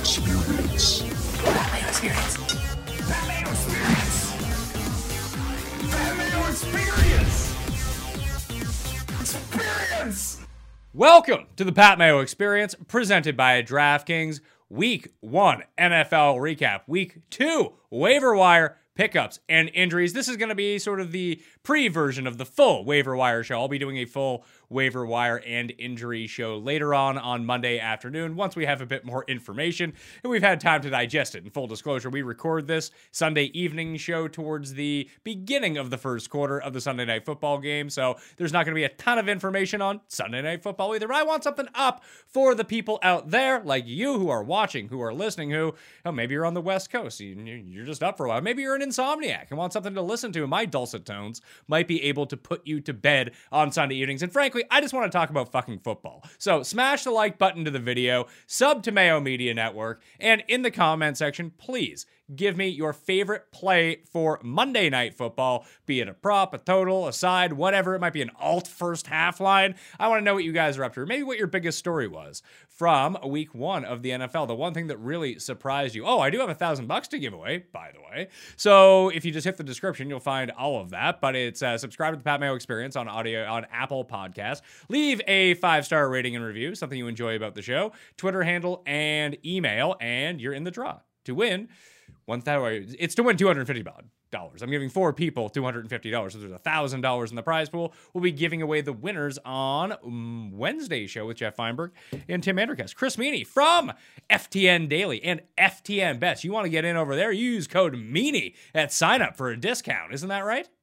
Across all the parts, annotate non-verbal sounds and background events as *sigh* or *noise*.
Experience. Pat Mayo Experience. Pat Mayo Experience. Pat Mayo Experience. Experience. Welcome to the Pat Mayo Experience, presented by DraftKings. Week one NFL recap. Week two waiver wire pickups and injuries. This is going to be sort of the pre version of the full waiver wire show. I'll be doing a full waiver wire and injury show later on on Monday afternoon once we have a bit more information and we've had time to digest it. In full disclosure, we record this Sunday evening show towards the beginning of the first quarter of the Sunday night football game. So there's not going to be a ton of information on Sunday night football either. But I want something up for the people out there like you who are watching, who are listening, who oh, maybe you're on the West Coast. You're just up for a while. Maybe you're an insomniac and want something to listen to. In my dulcet tones might be able to put you to bed on Sunday evenings. And frankly, I just want to talk about fucking football. So smash the like button to the video, sub to Mayo Media Network, and in the comment section, please give me your favorite play for Monday Night Football, be it a prop, a total, a side, whatever. It might be an alt first half line. I want to know what you guys are up to, maybe what your biggest story was from week one of the NFL. The one thing that really surprised you. Oh, I do have a thousand bucks to give away, by the way. So if you just hit the description, you'll find all of that. But it's uh, subscribe to the Pat Mayo Experience on audio on Apple Podcast. Leave a five star rating and review, something you enjoy about the show, Twitter handle, and email, and you're in the draw to win one thousand. It's to win two hundred fifty dollars. I'm giving four people two hundred and fifty dollars. So there's a thousand dollars in the prize pool. We'll be giving away the winners on um, Wednesday's show with Jeff Feinberg and Tim Andercast. Chris Meaney from FTN Daily and FTN Bets. You want to get in over there? Use code Meaney at sign up for a discount. Isn't that right? *laughs*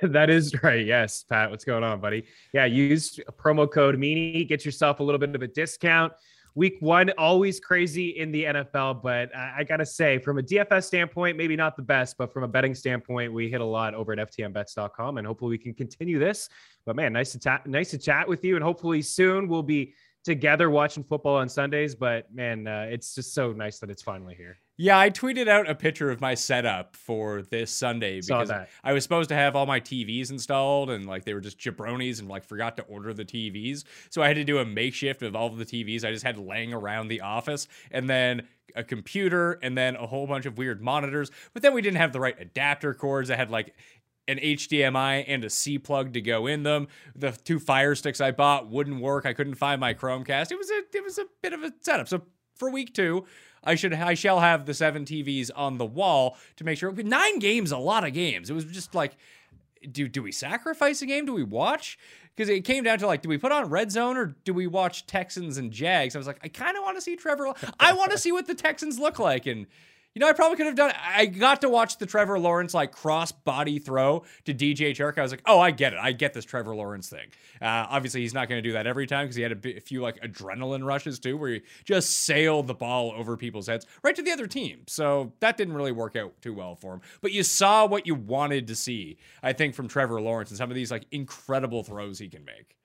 That is right. Yes, Pat. What's going on, buddy? Yeah, use promo code Meaney. Get yourself a little bit of a discount week one always crazy in the NFL, but I, gotta say, from a DFS standpoint, maybe not the best, but from a betting standpoint, we hit a lot over at FTNBets.com, and hopefully we can continue this. But man, nice to ta- nice to chat with you, and hopefully soon we'll be together watching football on Sundays. But man, uh, it's just so nice that it's finally here. Yeah, I tweeted out a picture of my setup for this Sunday because I was supposed to have all my TVs installed and like they were just jabronis and like forgot to order the TVs. So I had to do a makeshift of all of the TVs I just had laying around the office and then a computer and then a whole bunch of weird monitors. But then we didn't have the right adapter cords. I had like an HDMI and a C plug to go in them. The two fire sticks I bought wouldn't work. I couldn't find my Chromecast. It was a it was a bit of a setup. So for week two, I should I shall have the seven TVs on the wall to make sure. Nine games, a lot of games. It was just like, do do we sacrifice a game? Do we watch? Because it came down to like, do we put on Red Zone or do we watch Texans and Jags? I was like, I kind of want to see Trevor. I want to see what the Texans look like and. You know, I probably could have done. I got to watch the Trevor Lawrence like cross body throw to DJ Chark. I was like, oh, I get it. I get this Trevor Lawrence thing. Uh, obviously, he's not going to do that every time because he had a, a, few like adrenaline rushes too, where he just sailed the ball over people's heads right to the other team. So that didn't really work out too well for him. But you saw what you wanted to see, I think, from Trevor Lawrence and some of these like incredible throws he can make.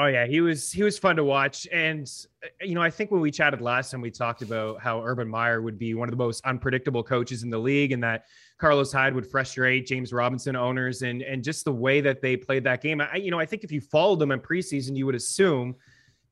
Oh yeah, he was he was fun to watch, and uh, you know I think when we chatted last time, we talked about how Urban Meyer would be one of the most unpredictable coaches in the league, and that Carlos Hyde would frustrate James Robinson owners, and and just the way that they played that game. I you know I think if you followed them in preseason, you would assume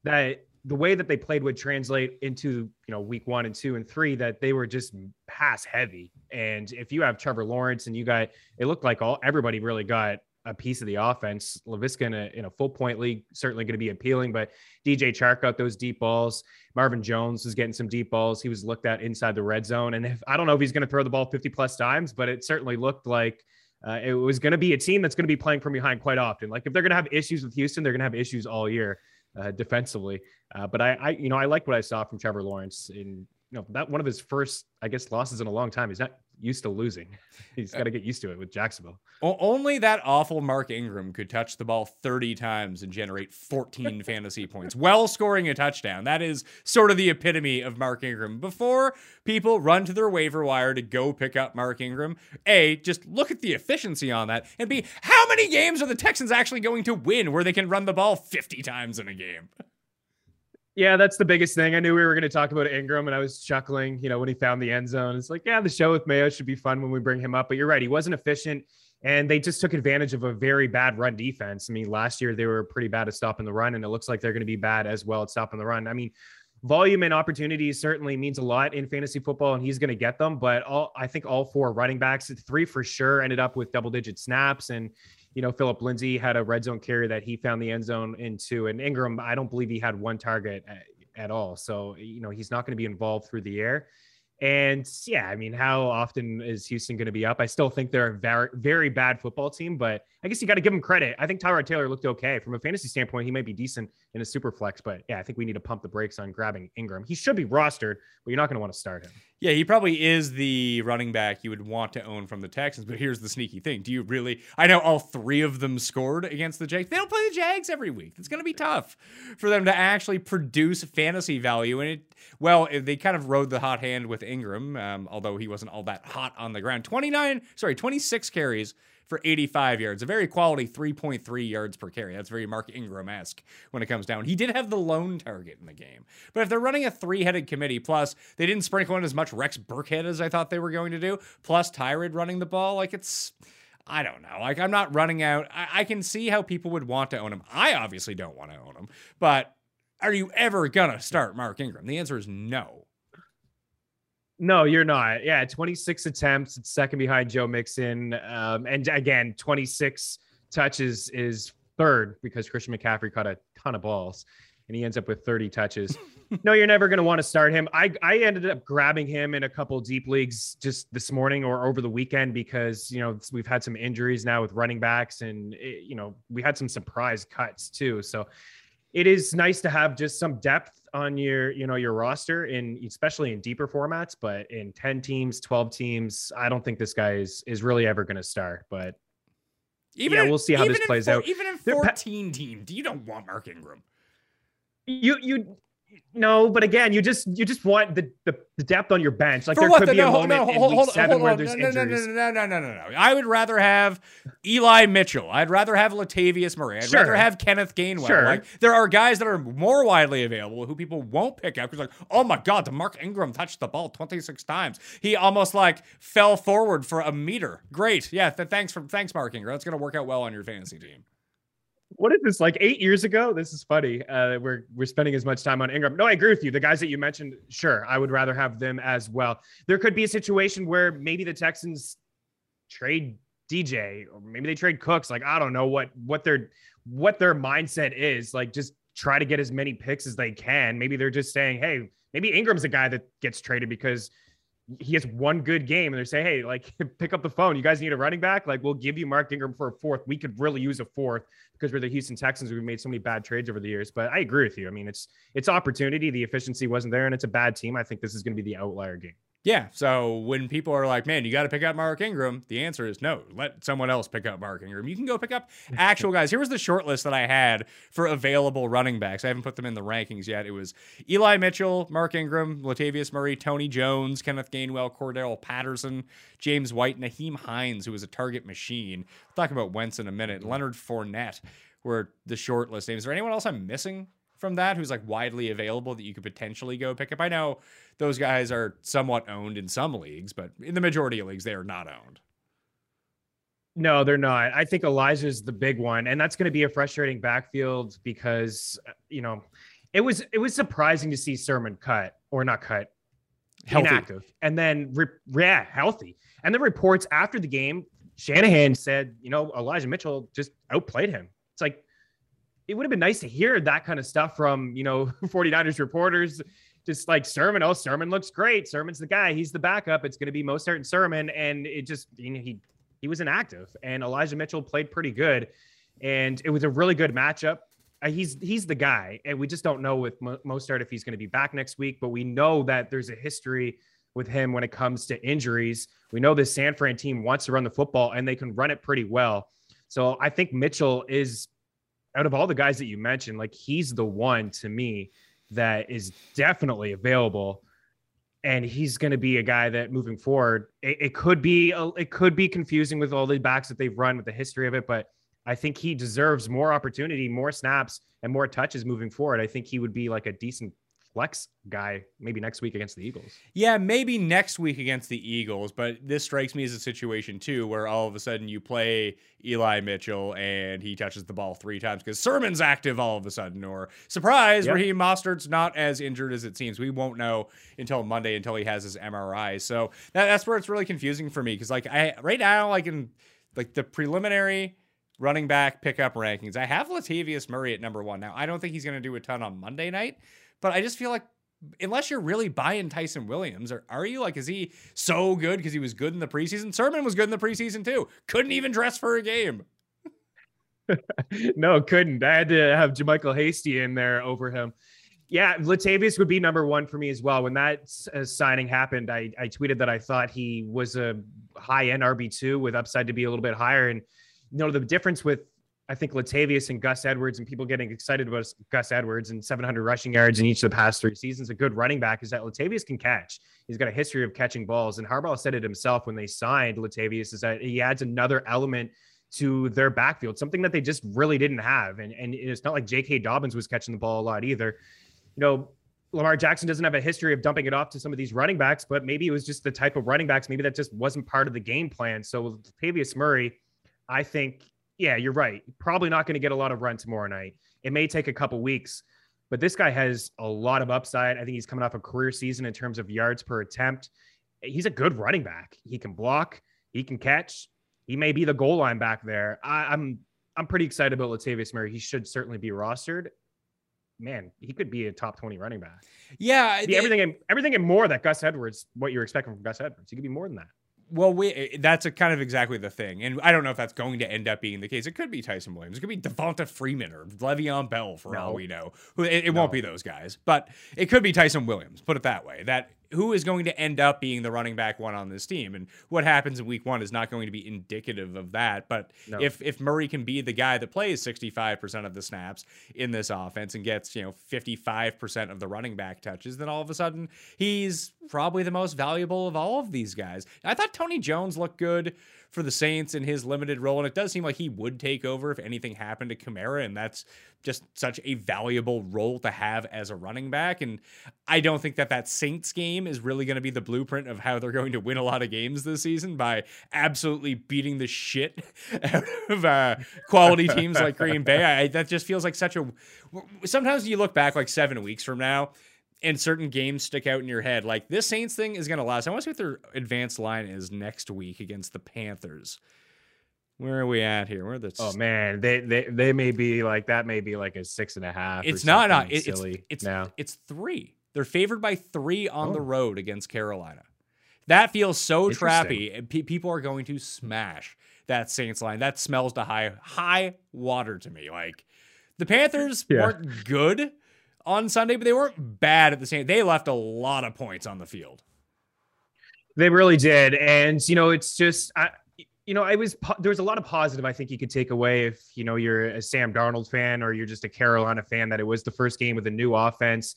that the way that they played would translate into you know week one and two and three that they were just pass heavy, and if you have Trevor Lawrence and you got it looked like all everybody really got a piece of the offense. Laviska in a, in a full point league certainly going to be appealing, but DJ Chark got those deep balls. Marvin Jones was getting some deep balls. He was looked at inside the red zone, and if I don't know if he's going to throw the ball 50 plus times, but it certainly looked like. Uh, it was going to be a team that's going to be playing from behind quite often. Like if they're going to have issues with Houston, they're going to have issues all year uh, defensively. Uh, but I, I, you know, I like what I saw from Trevor Lawrence in you know that one of his first, I guess, losses in a long time. He's not used to losing. *laughs* He's uh, got to get used to it with Jacksonville. Only that awful Mark Ingram could touch the ball 30 times and generate 14 *laughs* fantasy points while scoring a touchdown. That is sort of the epitome of Mark Ingram. Before people run to their waiver wire to go pick up Mark Ingram, A, just look at the efficiency on that, and B, how many games are the Texans actually going to win where they can run the ball 50 times in a game? Yeah, that's the biggest thing. I knew we were going to talk about Ingram, and I was chuckling, you know, when he found the end zone. It's like, yeah, the show with Mayo should be fun when we bring him up. But you're right, he wasn't efficient, and they just took advantage of a very bad run defense. I mean, last year they were pretty bad at stopping the run, and it looks like they're going to be bad as well at stopping the run. I mean, volume and opportunities certainly means a lot in fantasy football, and he's going to get them. But all I think all four running backs, three for sure, ended up with double digit snaps. And you know, Philip Lindsay had a red zone carry that he found the end zone into, and Ingram, I don't believe he had one target at, at all. So you know, he's not going to be involved through the air. And yeah, I mean, how often is Houston going to be up? I still think they're a very, very bad football team, but I guess you got to give them credit. I think Tyrod Taylor looked okay from a fantasy standpoint. He might be decent in a super flex, but yeah, I think we need to pump the brakes on grabbing Ingram. He should be rostered, but you're not going to want to start him. Yeah, he probably is the running back you would want to own from the Texans. But here's the sneaky thing: Do you really? I know all three of them scored against the Jags. They don't play the Jags every week. It's going to be tough for them to actually produce fantasy value. And it, well, they kind of rode the hot hand with Ingram, um, although he wasn't all that hot on the ground. Twenty nine, sorry, twenty six carries for 85 yards, a very quality 3.3 yards per carry. That's very Mark Ingram esque when it comes down. He did have the lone target in the game. But if they're running a three headed committee, plus they didn't sprinkle in as much Rex Burkhead as I thought they were going to do, plus Tyrod running the ball, like it's. I don't know. Like, I'm not running out. I, I can see how people would want to own him. I obviously don't want to own him, but are you ever going to start Mark Ingram? The answer is no. No, you're not. Yeah, 26 attempts. It's second behind Joe Mixon. Um, and again, 26 touches is third because Christian McCaffrey caught a ton of balls and he ends up with 30 touches. *laughs* no, you're never going to want to start him. I, I ended up grabbing him in a couple deep leagues just this morning or over the weekend because, you know, we've had some injuries now with running backs and, it, you know, we had some surprise cuts too. So it is nice to have just some depth on your you know your roster in especially in deeper formats but in 10 teams 12 teams i don't think this guy is is really ever going to start but even yeah, in, we'll see how this plays four, out. even in 14 pa- teams you don't want mark ingram. You you no, but again, you just you just want the, the, the depth on your bench. Like For there what? could the, be no, a moment no, in week seven where there's no, injuries. No, no, no, no, no, no, no. I would rather have Eli Mitchell. I'd rather have Latavius Murray. I'd sure. rather have Kenneth Gainwell. Sure. Like there are guys that are more widely available who people won't pick up because like, oh my god, the Mark Ingram touched the ball 26 times. He almost like fell forward for a meter. Great. Yeah, th- thanks for thanks, Mark Ingram. That's gonna work out well on your fantasy team what is this like eight years ago? This is funny. Uh, we're we're spending as much time on Ingram. No, I agree with you. The guys that you mentioned, sure, I would rather have them as well. There could be a situation where maybe the Texans trade DJ or maybe they trade Cooks. Like I don't know what what their what their mindset is. Like just try to get as many picks as they can. Maybe they're just saying, hey, maybe Ingram's a guy that gets traded because he has one good game and they say, hey, like *laughs* pick up the phone. You guys need a running back? Like we'll give you Mark Ingram for a fourth. We could really use a fourth because we're the Houston Texans. We've made so many bad trades over the years. But I agree with you. I mean, it's it's opportunity. The efficiency wasn't there, and it's a bad team. I think this is going to be the outlier game. Yeah. So when people are like, man, you got to pick up Mark Ingram, the answer is no. Let someone else pick up Mark Ingram. You can go pick up *laughs* actual guys. Here was the short list that I had for available running backs. I haven't put them in the rankings yet. It was Eli Mitchell, Mark Ingram, Latavius Murray, Tony Jones, Kenneth Gainwell, Cordarrelle Patterson, James White, Nyheim Hines, who was a target machine. We'll talk about Wentz in a minute. Mm-hmm. Leonard Fournette were the short list names. Is there anyone else I'm missing from that who's like widely available that you could potentially go pick up? I know those guys are somewhat owned in some leagues, but in the majority of leagues, they are not owned. No, they're not. I think Elijah's the big one, and that's going to be a frustrating backfield because uh, you know it was it was surprising to see Sermon cut or not cut, healthy. inactive, and then re- yeah, healthy. And the reports after the game, Shanahan said, you know, Elijah Mitchell just outplayed him. It's like it would have been nice to hear that kind of stuff from you know *laughs* 49ers reporters just like Sermon. Oh, Sermon looks great. Sermon's the guy. He's the backup. It's going to be Mostert and Sermon. And it just, you know, he, he was inactive and Elijah Mitchell played pretty good. And it was a really good matchup. Uh, he's, he's the guy. And we just don't know with Mostert if he's going to be back next week, but we know that there's a history with him when it comes to injuries. We know this San Fran team wants to run the football and they can run it pretty well. So I think Mitchell is out of all the guys that you mentioned, like he's the one to me that is definitely available. And he's going to be a guy that moving forward it, it could be a, it could be confusing with all the backs that they've run with the history of it but i think he deserves more opportunity more snaps and more touches moving forward. I think he would be like a decent flex guy maybe next week against the Eagles. Yeah, maybe next week against the Eagles, but this strikes me as a situation too where all of a sudden you play Eli Mitchell and he touches the ball three times because Sermon's active all of a sudden, or surprise, Yep. Raheem Mostert's not as injured as it seems. We won't know until Monday until he has his MRI. So that, that's where it's really confusing for me because like I right now like in like the preliminary running back pickup rankings, I have Latavius Murray at number one. Now I don't think he's going to do a ton on Monday night, but I just feel like unless you're really buying Ty'Son Williams, or are you like, is he so good because he was good in the preseason? Sermon was good in the preseason too. Couldn't even dress for a game. *laughs* no, couldn't. I had to have JaMycal Hasty in there over him. Yeah, Latavius would be number one for me as well. When that uh, signing happened, I, I tweeted that I thought he was a high end RB two with upside to be a little bit higher. And you know the difference with I think Latavius and Gus Edwards and people getting excited about Gus Edwards and 700 rushing yards in each of the past three seasons, a good running back is that Latavius can catch. He's got a history of catching balls, and Harbaugh said it himself when they signed Latavius is that he adds another element to their backfield, something that they just really didn't have. And and it's not like J.K. Dobbins was catching the ball a lot either. You know, Lamar Jackson doesn't have a history of dumping it off to some of these running backs, but maybe it was just the type of running backs. Maybe that just wasn't part of the game plan. So Latavius Murray, I think, yeah, you're right. Probably not going to get a lot of run tomorrow night. It may take a couple weeks, but this guy has a lot of upside. I think he's coming off a career season in terms of yards per attempt. He's a good running back. He can block. He can catch. He may be the goal line back there. I, I'm I'm pretty excited about Latavius Murray. He should certainly be rostered. Man, he could be a top 20 running back. Yeah, Be everything and everything and more that Gus Edwards, what you're expecting from Gus Edwards. He could be more than that. Well, we eh, that's a kind of exactly the thing, and I don't know if that's going to end up being the case. It could be Ty'Son Williams, it could be Devonta Freeman or Le'Veon Bell for all we know. Who it, it won't be those guys, but it could be Ty'Son Williams. Put it that way. That who is going to end up being the running back one on this team, and what happens in week one is not going to be indicative of that. But No. if if Murray can be the guy that plays sixty five percent of the snaps in this offense and gets you know fifty five percent of the running back touches, then all of a sudden he's probably the most valuable of all of these guys. I thought Tony Jones looked good for the Saints in his limited role, and it does seem like he would take over if anything happened to Kamara, and that's just such a valuable role to have as a running back. And I don't think that that Saints game is really going to be the blueprint of how they're going to win a lot of games this season by absolutely beating the shit *laughs* out of uh, quality teams like Green Bay. I, that just feels like such a. Sometimes you look back like seven weeks from now and certain games stick out in your head. Like this Saints thing is going to last. I want to see what their advanced line is next week against the Panthers. Where are we at here? Where are the Oh man, they they they may be like that. May be like a six and a half. It's not. not it- it's silly it's now. it's three. They're favored by three on the Oh. road against Carolina. That feels so trappy, and pe- people are going to smash that Saints line. That smells to high high water to me. Like the Panthers *laughs* Yeah. weren't good on Sunday, but they weren't bad at the same. They left a lot of points on the field. They really did, and you know, it's just, I, you know, I was there was a lot of positive I think you could take away if you know you're a Sam Darnold fan or you're just a Carolina fan that it was the first game with a new offense.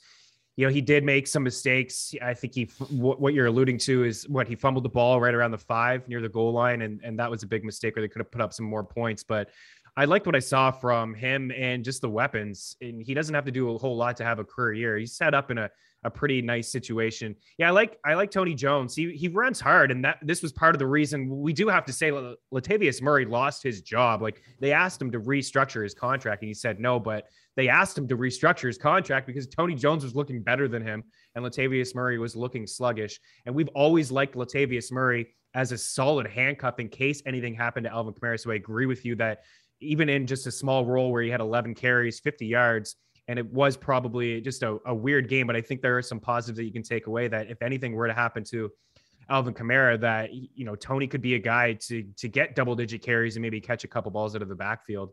You know, he did make some mistakes. I think he, what, you're alluding to is what he fumbled the ball right around the five near the goal line, and and that was a big mistake where they could have put up some more points. But I liked what I saw from him and just the weapons. And he doesn't have to do a whole lot to have a career year. He's set up in a, a pretty nice situation. Yeah, I like I like Tony Jones. He he runs hard, and that this was part of the reason we do have to say La- Latavius Murray lost his job. Like they asked him to restructure his contract, and he said no. But they asked him to restructure his contract because Tony Jones was looking better than him, and Latavius Murray was looking sluggish. And we've always liked Latavius Murray as a solid handcuff in case anything happened to Alvin Kamara. So I agree with you that even in just a small role where he had 11 carries, 50 yards, and it was probably just a, a weird game, but I think there are some positives that you can take away that if anything were to happen to Alvin Kamara, that you know Tony could be a guy to to get double digit carries and maybe catch a couple balls out of the backfield.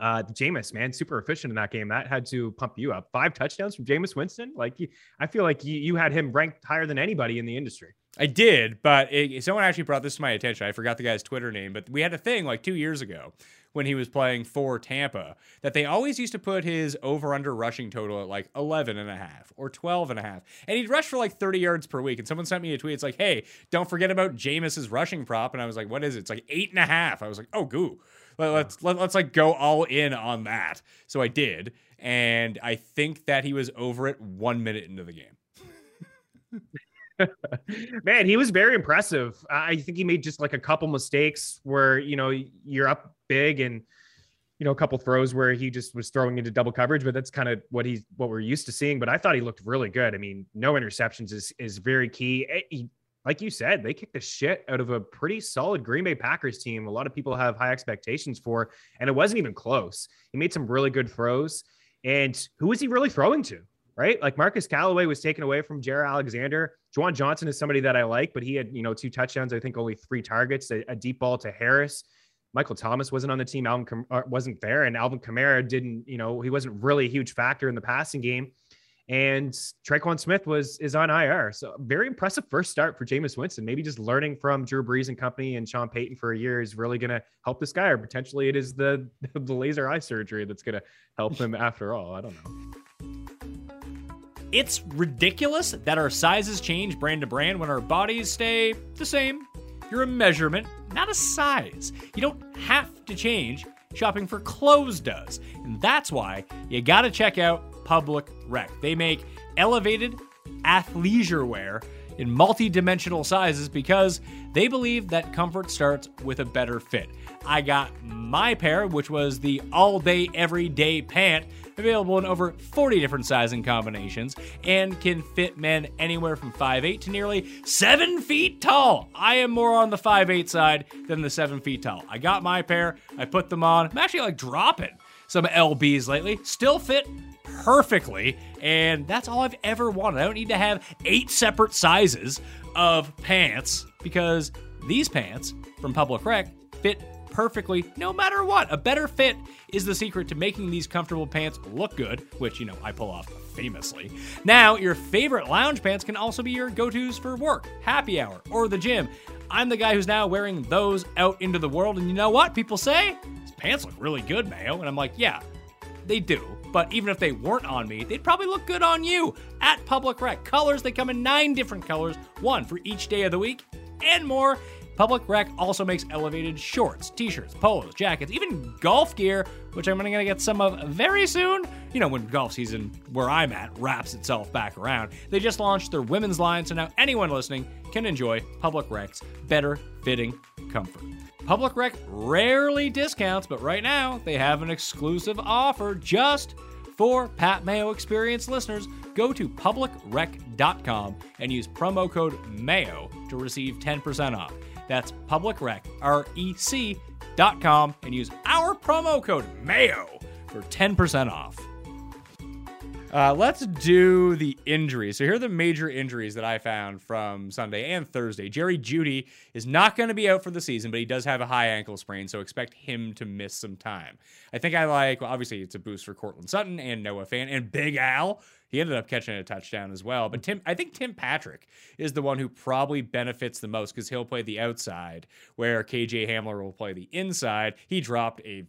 Uh, Jameis, man, super efficient in that game. That had to pump you up. Five touchdowns from Jameis Winston. Like, I feel like you, you had him ranked higher than anybody in the industry. I did, but it, someone actually brought this to my attention. I forgot the guy's Twitter name, but we had a thing like two years ago when he was playing for Tampa that they always used to put his over under rushing total at like 11 and a half or 12 and a half. And he'd rush for like 30 yards per week. And someone sent me a tweet. It's like, hey, don't forget about Jameis's rushing prop. And I was like, what is it? It's like eight and a half. I was like, oh, goo. Let, let's let, let's like go all in on that. So I did, and I think that he was over it one minute into the game. *laughs* *laughs* Man, he was very impressive. I think he made just like a couple mistakes where you know you're up big and you know a couple throws where he just was throwing into double coverage, but that's kind of what he's what we're used to seeing. But I thought he looked really good. I mean, no interceptions is is very key. Eh, he, like you said, they kicked the shit out of a pretty solid Green Bay Packers team. A lot of people have high expectations for, and it wasn't even close. He made some really good throws. And who was he really throwing to? Right? Like Marquez Callaway was taken away from Jaire Alexander. Juwan Johnson is somebody that I like, but he had, you know, two touchdowns, I think only three targets, a, a deep ball to Harris. Michael Thomas wasn't on the team. Alvin uh, wasn't there. And Alvin Kamara didn't, you know, he wasn't really a huge factor in the passing game and Tre'Quan Smith was is on IR. So very impressive first start for Jameis Winston. Maybe just learning from Drew Brees and company and Sean Payton for a year is really going to help this guy, or potentially it is the *laughs* the laser eye surgery that's going to help him after all. I don't know. It's ridiculous that our sizes change brand to brand when our bodies stay the same. You're a measurement, not a size. You don't have to change. Shopping for clothes does. And that's why you got to check out Public Rec. They make elevated athleisure wear in multi-dimensional sizes because they believe that comfort starts with a better fit. I got my pair, which was the all day, everyday pant, available in over 40 different sizing combinations and can fit men anywhere from 5'8 to nearly 7 feet tall. I am more on the 5'8 side than the 7 feet tall. I got my pair, I put them on. I'm actually like dropping some LBs lately. Still fit perfectly, and that's all I've ever wanted. I don't need to have eight separate sizes of pants because these pants from Public Rec fit perfectly no matter what. A better fit is the secret to making these comfortable pants look good, which, you know, I pull off famously. Now, your favorite lounge pants can also be your go tos for work, happy hour, or the gym. I'm the guy who's now wearing those out into the world, and you know what? People say, these pants look really good, Mayo. And I'm like, yeah, they do. But even if they weren't on me, they'd probably look good on you at Public Rec. Colors, they come in nine different colors, one for each day of the week, and more. Public Rec also makes elevated shorts, t shirts, polos, jackets, even golf gear, which I'm to get some of very soon. You know, when golf season, where I'm at, wraps itself back around. They just launched their women's line, so now anyone listening can enjoy Public Rec's better fitting comfort. Public Rec rarely discounts, but right now they have an exclusive offer just for Pat Mayo Experience listeners. Go to publicrec.com and use promo code MAYO to receive 10% off. That's publicrec, R-E-C.com, and use our promo code MAYO for 10% off. Uh, let's do the injuries. So here are the major injuries that I found from Sunday and Thursday. Jerry Jeudy is not going to be out for the season, but he does have a high ankle sprain, so expect him to miss some time. I think I like. Well, obviously, it's a boost for Courtland Sutton and Noah Fant and Big Al. He ended up catching a touchdown as well. But Tim, I think Tim Patrick is the one who probably benefits the most because he'll play the outside, where KJ Hamler will play the inside. He dropped a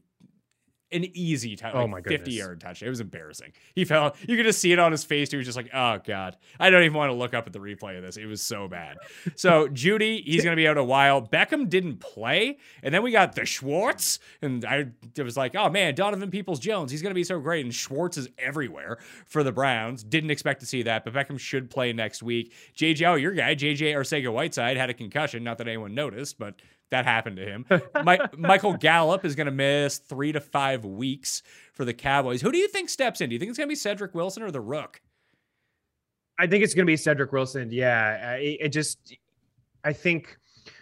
an easy touch, Oh like my 50 goodness. yard touch. It was embarrassing. He fell. You could just see it on his face. He was just like, "Oh God, I don't even want to look up at the replay of this. It was so bad." So *laughs* Jeudy, he's going to be out a while. Beckham didn't play, and then we got the Schwartz, and I it was like, "Oh man, Donovan Peoples Jones, he's going to be so great." And Schwartz is everywhere for the Browns. Didn't expect to see that, but Beckham should play next week. JJ, oh your guy, JJ Arcega Whiteside had a concussion. Not that anyone noticed, but that happened to him. *laughs* Mi- Michael Gallup is going to miss three to five weeks for the Cowboys. Who do you think steps in? Do you think it's going to be Cedric Wilson or the Rook? I think it's going to be Cedric Wilson. Yeah, it, it just, I think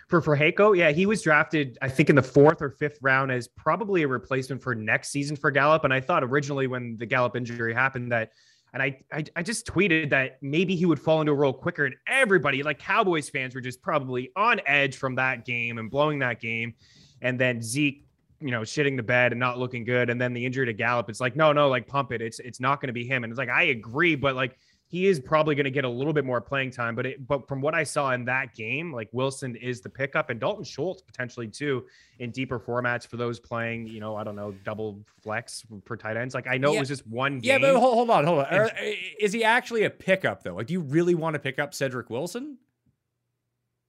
for for Fehoko, yeah, he was drafted, I think in the fourth or fifth round as probably a replacement for next season for Gallup. And I thought originally when the Gallup injury happened that, and I, I I just tweeted that maybe he would fall into a role quicker. And everybody, like Cowboys fans, were just probably on edge from that game and blowing that game. And then Zeke you know, shitting the bed and not looking good. And then the injury to Gallup, it's like, no, no, like pump it. It's it's not going to be him. And it's like, I agree, but like he is probably going to get a little bit more playing time. But it, but from what I saw in that game, like Wilson is the pickup and Dalton Schultz potentially too in deeper formats for those playing, you know, I don't know, double flex for tight ends. Like I know Yeah. it was just one game Yeah, game. but hold, hold on, hold on. Is he actually a pickup though? Like, do you really want to pick up Cedric Wilson?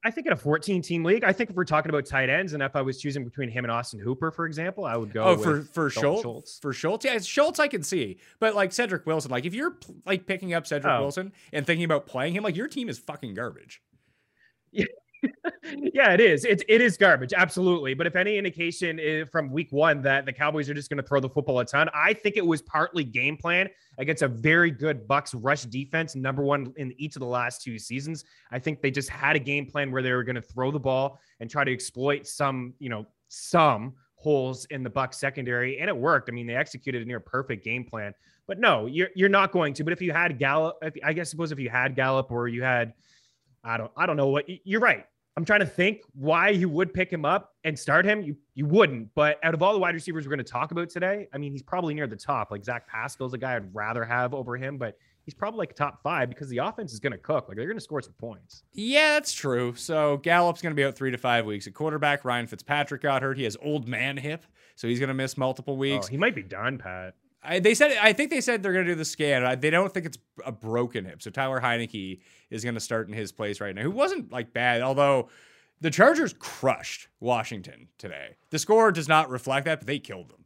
I think in a 14 team league, I think if we're talking about tight ends, and if I was choosing between him and Austin Hooper, for example, I would go. Oh, for with for Schultz, Schultz. for Schultz, yeah, Schultz I can see, but like Cedric Wilson, like if you're like picking up Cedric Oh. Wilson and thinking about playing him, like your team is fucking garbage. yeah, it is. It, it is garbage, absolutely. But if any indication is from week one that the Cowboys are just going to throw the football a ton, I think it was partly game plan against a very good Bucks rush defense, number one in each of the last two seasons. I think they just had a game plan where they were going to throw the ball and try to exploit some, you know, some holes in the Bucks secondary, and it worked. I mean, they executed a near perfect game plan. But no, you're you're not going to. But if you had Gallup, if, I guess suppose if you had Gallup or you had, I don't I don't know what you're right. I'm trying to think why you would pick him up and start him. You you wouldn't. But out of all the wide receivers we're going to talk about today, I mean, he's probably near the top. Like Zach Pascal's a guy I'd rather have over him, but he's probably like top five because the offense is going to cook. Like they're going to score some points. Yeah, that's true. So Gallup's going to be out three to five weeks at quarterback. Ryan Fitzpatrick got hurt. He has old man hip, so he's going to miss multiple Oh, weeks. he might be done, Pat. I, they said I think they said they're going to do the scan. I, they don't think it's a broken hip. So Tyler Heinicke is going to start in his place right now. Who wasn't like bad, although the Chargers crushed Washington today. The score does not reflect that, but they killed them.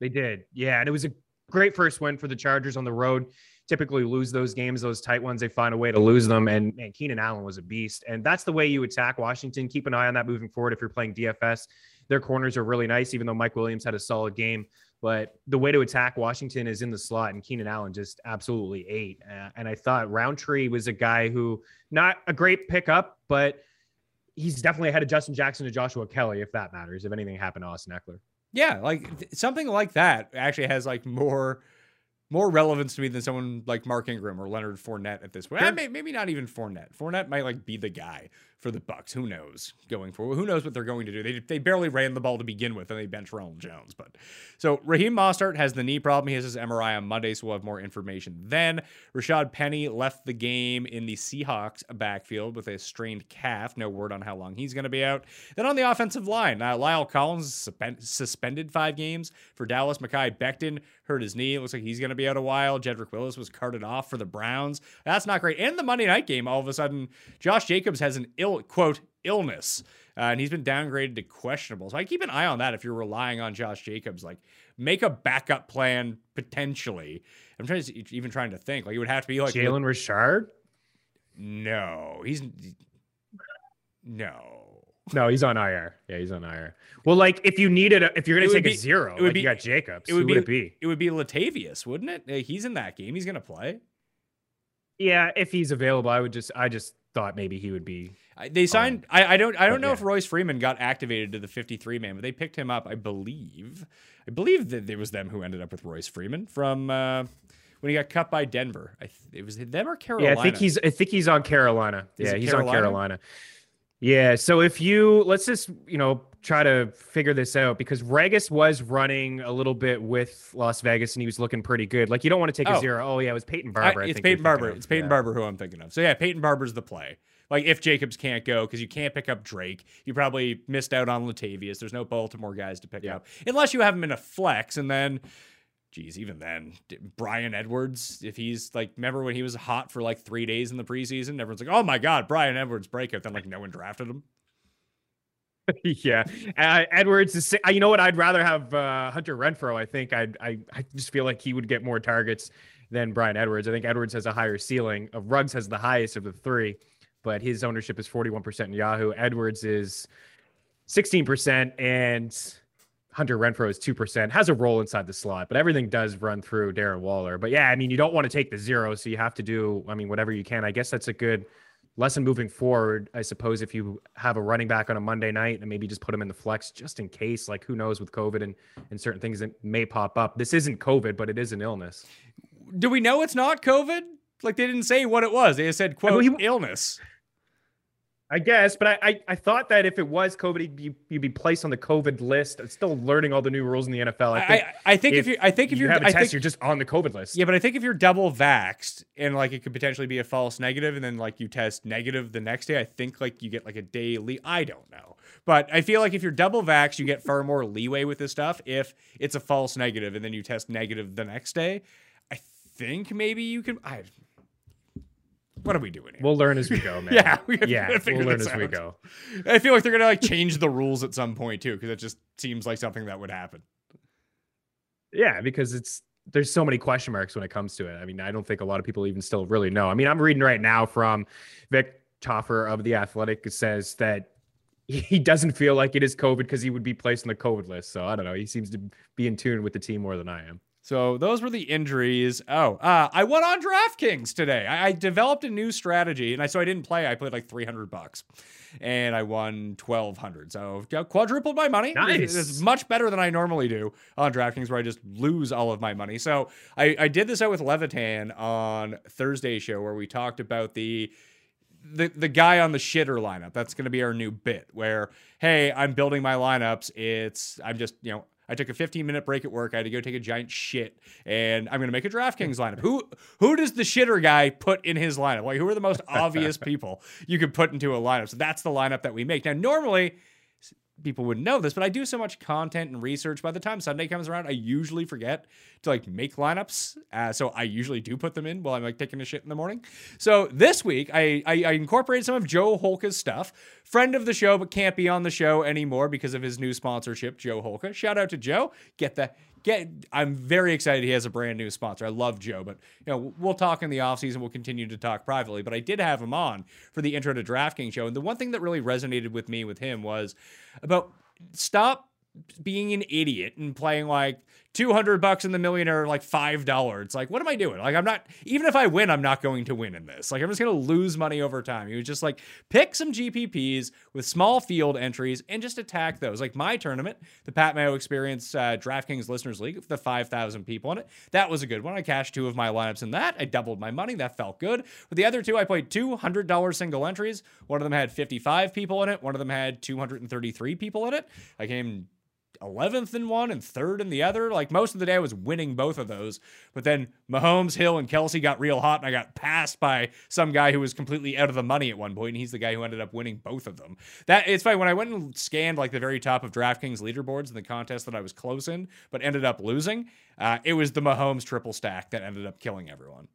They did. Yeah. And it was a great first win for the Chargers on the road. Typically lose those games, those tight ones, they find a way to lose them. And man, Keenan Allen was a beast. And that's the way you attack Washington. Keep an eye on that moving forward if you're playing DFS. Their corners are really nice, even though Mike Williams had a solid game. But the way to attack Washington is in the slot, and Keenan Allen just absolutely ate. And I thought Rountree was a guy who, not a great pickup, but he's definitely ahead of Justin Jackson and Joshua Kelly, if that matters, if anything happened to Austin Ekeler. Yeah, like th- something like that actually has like more more relevance to me than someone like Mark Ingram or Leonard Fournette at this point. Sure. Eh, may- maybe not even Fournette. Fournette might like be the guy for the Bucks. Who knows going forward? Who knows what they're going to do? They, they barely ran the ball to begin with, and they bench Ronald Jones. But so Raheem Mostert has the knee problem. He has his MRI on Monday, so we'll have more information then. Rashad Penny left the game in the Seahawks backfield with a strained calf. No word on how long he's going to be out. Then on the offensive line, uh, La'el Collins suspend- suspended five games for Dallas. Mekhi Becton hurt his knee. It looks like he's going to be out a while. Jedrick Wills was carted off for the Browns. That's not great. And the Monday night game, all of a sudden, Josh Jacobs has an ill quote illness. Uh, and he's been downgraded to questionable. So I keep an eye on that if you're relying on Josh Jacobs. Like, make a backup plan potentially. I'm trying to even trying to think. Like, it would have to be like Jalen Richard? no, he's no. No, he's on IR. Yeah, he's on IR. Well, like if you needed, a, if you're going to take be- a zero, it would like be- you got Jacobs. it would be- would it be? It would be Latavius, wouldn't it? He's in that game. He's gonna play. Yeah, if he's available, I would just, I just thought maybe he would be. I- They signed. I, I don't. I don't know yeah. if Royce Freeman got activated to the 53 man, but they picked him up. I believe. I believe that it was them who ended up with Royce Freeman from uh, when he got cut by Denver. I th- it was them or Carolina. Yeah, I think he's, I think he's on Carolina. Is yeah, he's on Carolina? Carolina. Yeah. So if you, let's just, you know, try to figure this out because Regis was running a little bit with Las Vegas and he was looking pretty good. Like you don't want to take Oh. a zero. Oh yeah, it was Peyton I- Barber. I it's think Peyton Barber. It's Peyton Yeah. Barber who I'm thinking of. So yeah, Peyton Barber's the play. Like if Jacobs can't go because you can't pick up Drake, you probably missed out on Latavius. There's no Baltimore guys to pick Yeah. up unless you have him in a flex, and then, geez, even then, Bryan Edwards, if he's like, remember when he was hot for like three days in the preseason, everyone's like, oh my god, Bryan Edwards breakout. Then like no one drafted him. *laughs* yeah, uh, Edwards is. You know what? I'd rather have uh, Hunter Renfrow. I think I'd, I I just feel like he would get more targets than Bryan Edwards. I think Edwards has a higher ceiling. Uh, Ruggs has the highest of the three, but his ownership is forty one percent in Yahoo. Edwards is sixteen percent, and Hunter Renfrow is two percent. Has a role inside the slot, but everything does run through Darren Waller. But yeah, I mean, you don't want to take the zero, so you have to do. I mean, whatever you can. I guess that's a good lesson moving forward, I suppose, if you have a running back on a Monday night and maybe just put him in the flex just in case, like who knows with COVID and, and certain things that may pop up. This isn't COVID, but it is an illness. Do we know it's not COVID? Like they didn't say what it was. They just said quote he- illness. I guess, but I, I, I thought that if it was COVID, you'd be, you'd be placed on the COVID list. It's still learning all the new rules in the NFL. I think I, I think if, if you I think if you you're have a I test, think, you're just on the COVID list. Yeah, but I think if you're double vaxxed and like it could potentially be a false negative and then like you test negative the next day, I think like you get like a day le- I don't know. But I feel like if you're double vaxxed, you get far more leeway with this stuff if it's a false negative and then you test negative the next day. I think maybe you can I what are we doing here? We'll learn as we go, *laughs* man. Yeah, we yeah, we'll learn as we go. I feel like they're gonna like change the rules at some point too, because it just seems like something that would happen. Yeah, because it's there's so many question marks when it comes to it. I mean, I don't think a lot of people even still really know. I mean, I'm reading right now from Vic Tafur of the Athletic says that he doesn't feel like it is COVID because he would be placed on the COVID list. So I don't know. He seems to be in tune with the team more than I am. So those were the injuries. Oh, uh, I went on DraftKings today. I, I developed a new strategy, and I so I didn't play. I played like three hundred bucks, and I won twelve hundred. So quadrupled my money. Nice. It's, it's much better than I normally do on DraftKings, where I just lose all of my money. So I, I did this out with Levitan on Thursday show, where we talked about the the the guy on the shitter lineup. That's going to be our new bit. Where hey, I'm building my lineups. It's I'm just you know. I took a 15 minute break at work. I had to go take a giant shit, and I'm going to make a DraftKings lineup. Who who does the shitter guy put in his lineup? Like who are the most *laughs* obvious people you could put into a lineup? So that's the lineup that we make. Now normally people wouldn't know this, but I do so much content and research. By the time Sunday comes around, I usually forget to like make lineups. Uh, so I usually do put them in while I'm like taking a shit in the morning. So this week, I, I, I incorporated some of Joe Holka's stuff. Friend of the show, but can't be on the show anymore because of his new sponsorship, Joe Holka. Shout out to Joe. Get the get. I'm very excited he has a brand new sponsor. I love Joe, but you know we'll talk in the offseason. We'll continue to talk privately. But I did have him on for the intro to DraftKings show, and the one thing that really resonated with me with him was about stop being an idiot and playing like 200 bucks in the millionaire like five dollars. It's like what am i doing? Like i'm not even if i win i'm not going to win in this. Like i'm just going to lose money over time. He was just like pick some gpps with small field entries and just attack those. Like my tournament the pat mayo experience uh, draftkings listeners league with the 5000 people in it that was a good one. I cashed two of my lineups in that. I doubled my money. That felt good. But the other two i played $200 single entries. One of them had 55 people in it. One of them had 233 people in it. I came 11th in one and third in the other. Like most of the day, I was winning both of those. But then Mahomes, Hill, and Kelce got real hot, and I got passed by some guy who was completely out of the money at one point, and he's the guy who ended up winning both of them. That it's funny when I went and scanned like the very top of DraftKings leaderboards in the contest that I was close in, but ended up losing. Uh, it was the Mahomes triple stack that ended up killing everyone.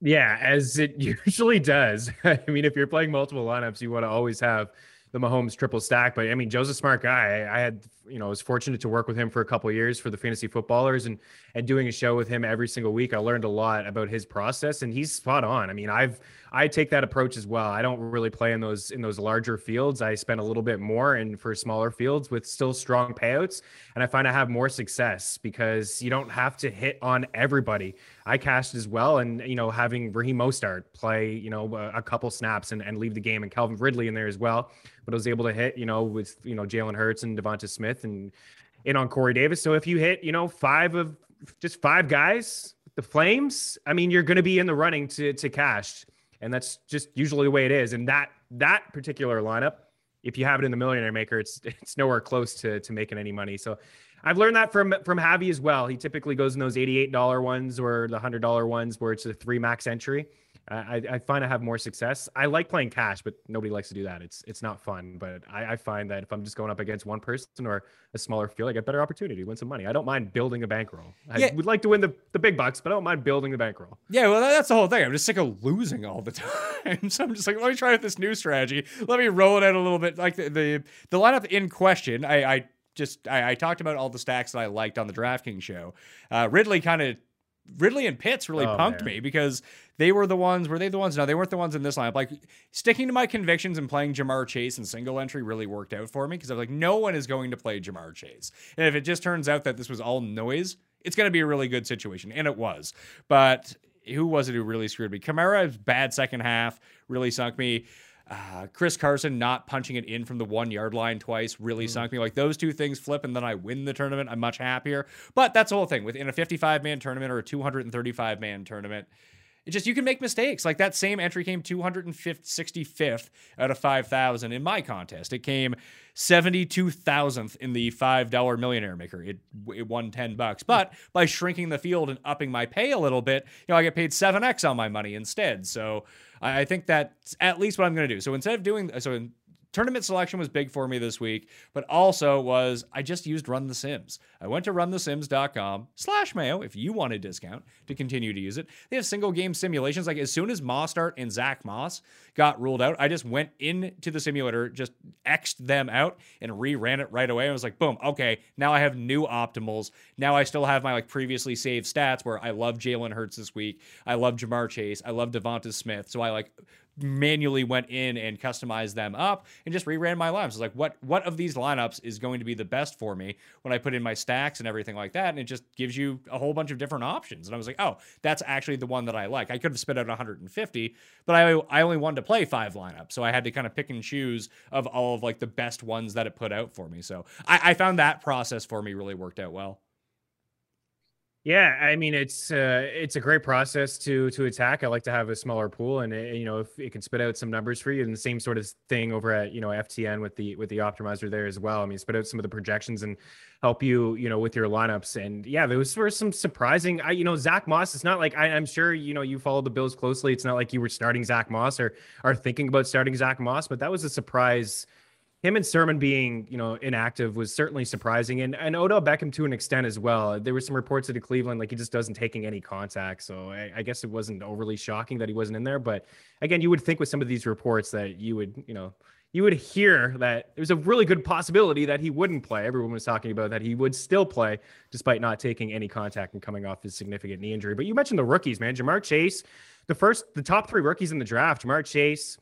Yeah, as it *laughs* usually does. I mean, if you're playing multiple lineups, you want to always have the Mahomes triple stack. But I mean, Joe's a smart guy. I had, you know, I was fortunate to work with him for a couple years for the fantasy footballers and and doing a show with him every single week. I learned a lot about his process and he's spot on. I mean, I've I take that approach as well. I don't really play in those in those larger fields. I spend a little bit more and for smaller fields with still strong payouts. And I find I have more success because you don't have to hit on everybody. I cashed as well. And, you know, having Raheem Mostert play, you know, a, a couple snaps and, and leave the game and Calvin Ridley in there as well. But I was able to hit, you know, with, you know, Jalen Hurts and Devonta Smith and in on Corey Davis. So if you hit, you know, five of just five guys, the Flames, I mean, you're going to be in the running to, to cash. And that's just usually the way it is. And that, that particular lineup, if you have it in the millionaire maker, it's, *laughs* it's nowhere close to, to making any money. So I've learned that from from Javi as well. He typically goes in those $88 ones or the $100 ones where it's a three max entry. I, I find I have more success. I like playing cash, but nobody likes to do that. It's it's not fun. But I, I find that if I'm just going up against one person or a smaller field, I get better opportunity to win some money. I don't mind building a bankroll. I Yeah. would like to win the, the big bucks, but I don't mind building the bankroll. Yeah, well, that's the whole thing. I'm just sick of losing all the *laughs* time. So I'm just like, let me try out this new strategy. Let me roll it out a little bit. Like the the, the lineup in question, I, I just I, I talked about all the stacks that I liked on the DraftKings show. Uh, Ridley kind of Ridley and Pitts really Oh, punked man. me because they were the ones. Were they the ones? No, they weren't the ones in this lineup. Like sticking to my convictions and playing Ja'Marr Chase and single entry really worked out for me because I was like, no one is going to play Ja'Marr Chase. And if it just turns out that this was all noise, it's going to be a really good situation, and it was. But who was it who really screwed me? Kamara's bad second half really sunk me. Uh, Chris Carson not punching it in from the one yard line twice really sunk me. Like those two things flip, and then I win the tournament. I'm much happier. But that's the whole thing within a 55 man tournament or a 235 man tournament. It just you can make mistakes. Like that same entry came 265th out of 5,000 in my contest. It came 72,000th in the $5 millionaire maker. It, it won 10 bucks. But by shrinking the field and upping my pay a little bit, you know, I get paid 7x on my money instead. So I, think that's at least what I'm going to do. So instead of doing so in, tournament selection was big for me this week, but also was I just used Run the Sims. I went to runthesims.com slash mayo if you want a discount to continue to use it. They have single game simulations. Like as soon as Mostert and Zach Moss got ruled out, I just went into the simulator, just X'd them out and reran it right away. I was like, boom, okay, now I have new optimals. Now I still have my like previously saved stats where I love Jalen Hurts this week. I love Ja'Marr Chase. I love Devonta Smith. So I like manually went in and customized them up and just reran my lineups. It's like what what of these lineups is going to be the best for me when I put in my stacks and everything like that, and it just gives you a whole bunch of different options. And I was like, oh, that's actually the one that I like. I could have spit out 150, but I I only wanted to play five lineups, so I had to kind of pick and choose of all of like the best ones that it put out for me. So I, I found that process for me really worked out well. Yeah, I mean it's uh, it's a great process to to attack. I like to have a smaller pool, and it, you know if it can spit out some numbers for you, and the same sort of thing over at you know FTN with the with the optimizer there as well. I mean, spit out some of the projections and help you you know with your lineups. And yeah, those were some surprising. I you know Zack Moss. It's not like I, I'm sure you know you follow the Bills closely. It's not like you were starting Zack Moss or are thinking about starting Zack Moss, but that was a surprise him and Sermon being, you know, inactive was certainly surprising, and and Odell Beckham to an extent as well. There were some reports of Cleveland like he just doesn't taking any contact, so I, I, guess it wasn't overly shocking that he wasn't in there. But again, you would think with some of these reports that you would, you know, you would hear that there's a really good possibility that he wouldn't play. Everyone was talking about that he would still play despite not taking any contact and coming off his significant knee injury. But you mentioned the rookies, man. Ja'Marr Chase, the first, the top three rookies in the draft. Ja'Marr Chase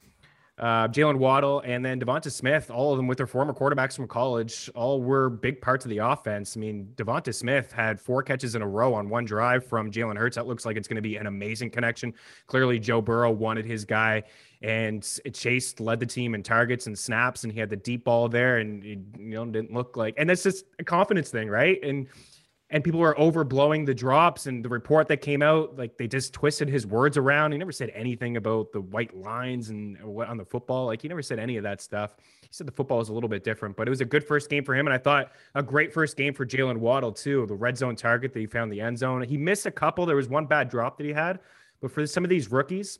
uh, Jaylen Waddle, and then DeVonta Smith, all of them with their former quarterbacks from college, all were big parts of the offense. I mean, DeVonta Smith had four catches in a row on one drive from Jalen Hurts. That looks like it's going to be an amazing connection. Clearly, Joe Burrow wanted his guy, and Chase led the team in targets and snaps, and he had the deep ball there, and it you know didn't look like, and that's just a confidence thing, right? And and people were overblowing the drops and the report that came out like they just twisted his words around. He never said anything about the white lines and what on the football like he never said any of that stuff. He said the football was a little bit different but it was a good first game for him and i thought a great first game for Jaylen Waddle too the red zone target that he found the end zone. He missed a couple. There was one bad drop that he had but for some of these rookies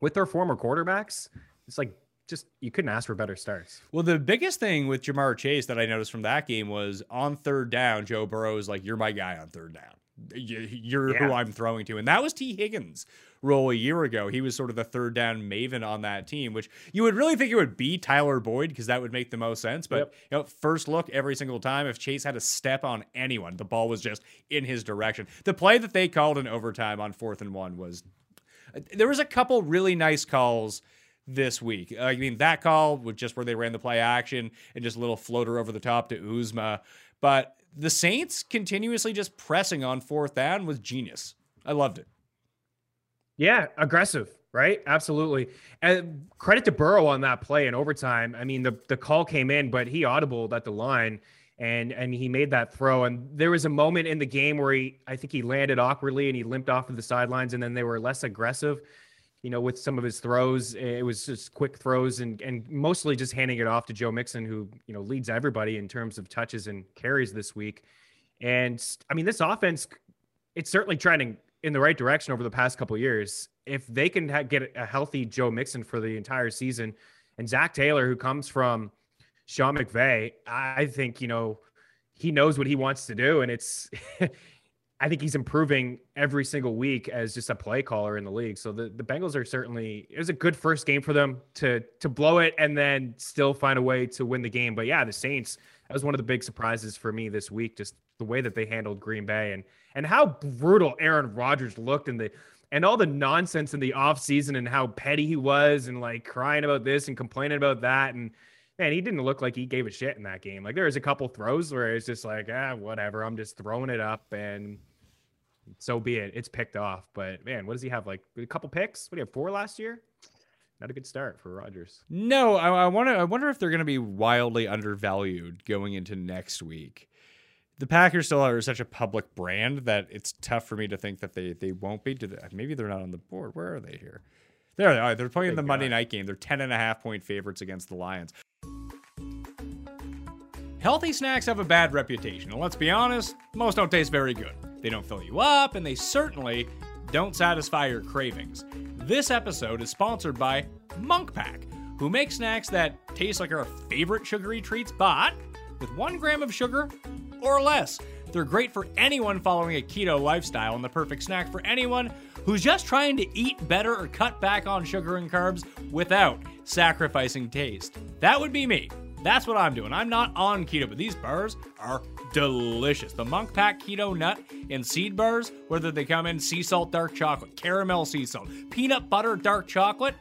with their former quarterbacks it's like just you couldn't ask for better starts. Well, the biggest thing with Ja'Marr Chase that I noticed from that game was on third down, Joe Burrow is like, "You're my guy on third down. You're yeah. who I'm throwing to," and that was Tee Higgins' role a year ago. He was sort of the third down maven on that team, which you would really think it would be Tyler Boyd because that would make the most sense. But yep. you know, first look every single time, if Chase had a step on anyone, the ball was just in his direction. The play that they called in overtime on fourth and one was. Uh, there was a couple really nice calls this week. I mean, that call was just where they ran the play action and just a little floater over the top to Uzomah. But the Saints continuously just pressing on fourth down was genius. I loved it. Yeah, aggressive, right? Absolutely. And credit to Burrow on that play in overtime. I mean, the, the call came in, but he audibled at the line and and he made that throw. And there was a moment in the game where he I think he landed awkwardly and he limped off of the sidelines, and then they were less aggressive you know, with some of his throws. It was just quick throws and and mostly just handing it off to Joe Mixon, who you know leads everybody in terms of touches and carries this week. And I mean, this offense, it's certainly trending in the right direction over the past couple years. If they can ha- get a healthy Joe Mixon for the entire season, and Zac Taylor, who comes from Sean McVay, I think you know he knows what he wants to do, and it's *laughs* I think he's improving every single week as just a play caller in the league. So the, the Bengals are certainly it was a good first game for them to to blow it and then still find a way to win the game. But yeah, the Saints that was one of the big surprises for me this week, just the way that they handled Green Bay and and how brutal Aaron Rodgers looked in the and all the nonsense in the offseason and how petty he was and like crying about this and complaining about that and man, he didn't look like he gave a shit in that game. Like there was a couple throws where it's just like, ah, whatever. I'm just throwing it up and so be it. It's picked off. But man, what does he have? Like a couple picks? What do you have? Four last year? Not a good start for Rodgers. No, I, I want to. I wonder if they're going to be wildly undervalued going into next week. The Packers still are such a public brand that it's tough for me to think that they they won't be. They, maybe they're not on the board. Where are they here? There they are. They're playing the Monday night game. They're 10 and a half point favorites against the Lions. Healthy snacks have a bad reputation, and let's be honest, most don't taste very good. They don't fill you up, and they certainly don't satisfy your cravings. This episode is sponsored by Munk Pack. who make snacks that taste like our favorite sugary treats, but with one gram of sugar or less. They're great for anyone following a keto lifestyle and the perfect snack for anyone who's just trying to eat better or cut back on sugar and carbs without sacrificing taste. That would be me. That's what I'm doing. I'm not on keto, but these bars are delicious. The Munk Pack Keto Nut and Seed Bars, whether they come in sea salt dark chocolate, caramel sea salt, peanut butter dark chocolate,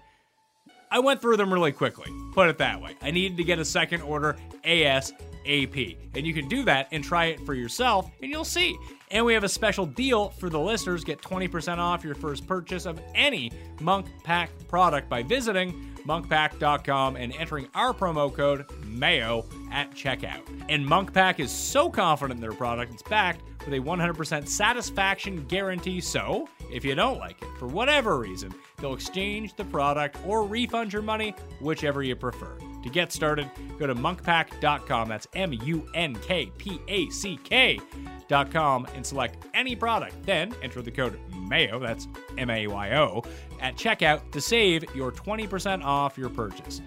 I went through them really quickly. Put it that way. I needed to get a second order ASAP. And you can do that and try it for yourself, and you'll see. And we have a special deal for the listeners. Get 20% off your first purchase of any Munk Pack product by visiting munkpack.com and entering our promo code MAYO at checkout. And Munkpack is so confident in their product, it's backed with a 100% satisfaction guarantee. So, if you don't like it for whatever reason, they'll exchange the product or refund your money, whichever you prefer. To get started, go to munkpack.com. That's M U N K P A C K.com and select any product. Then enter the code MAYO, that's M A Y O, at checkout to save your 20% off your purchase.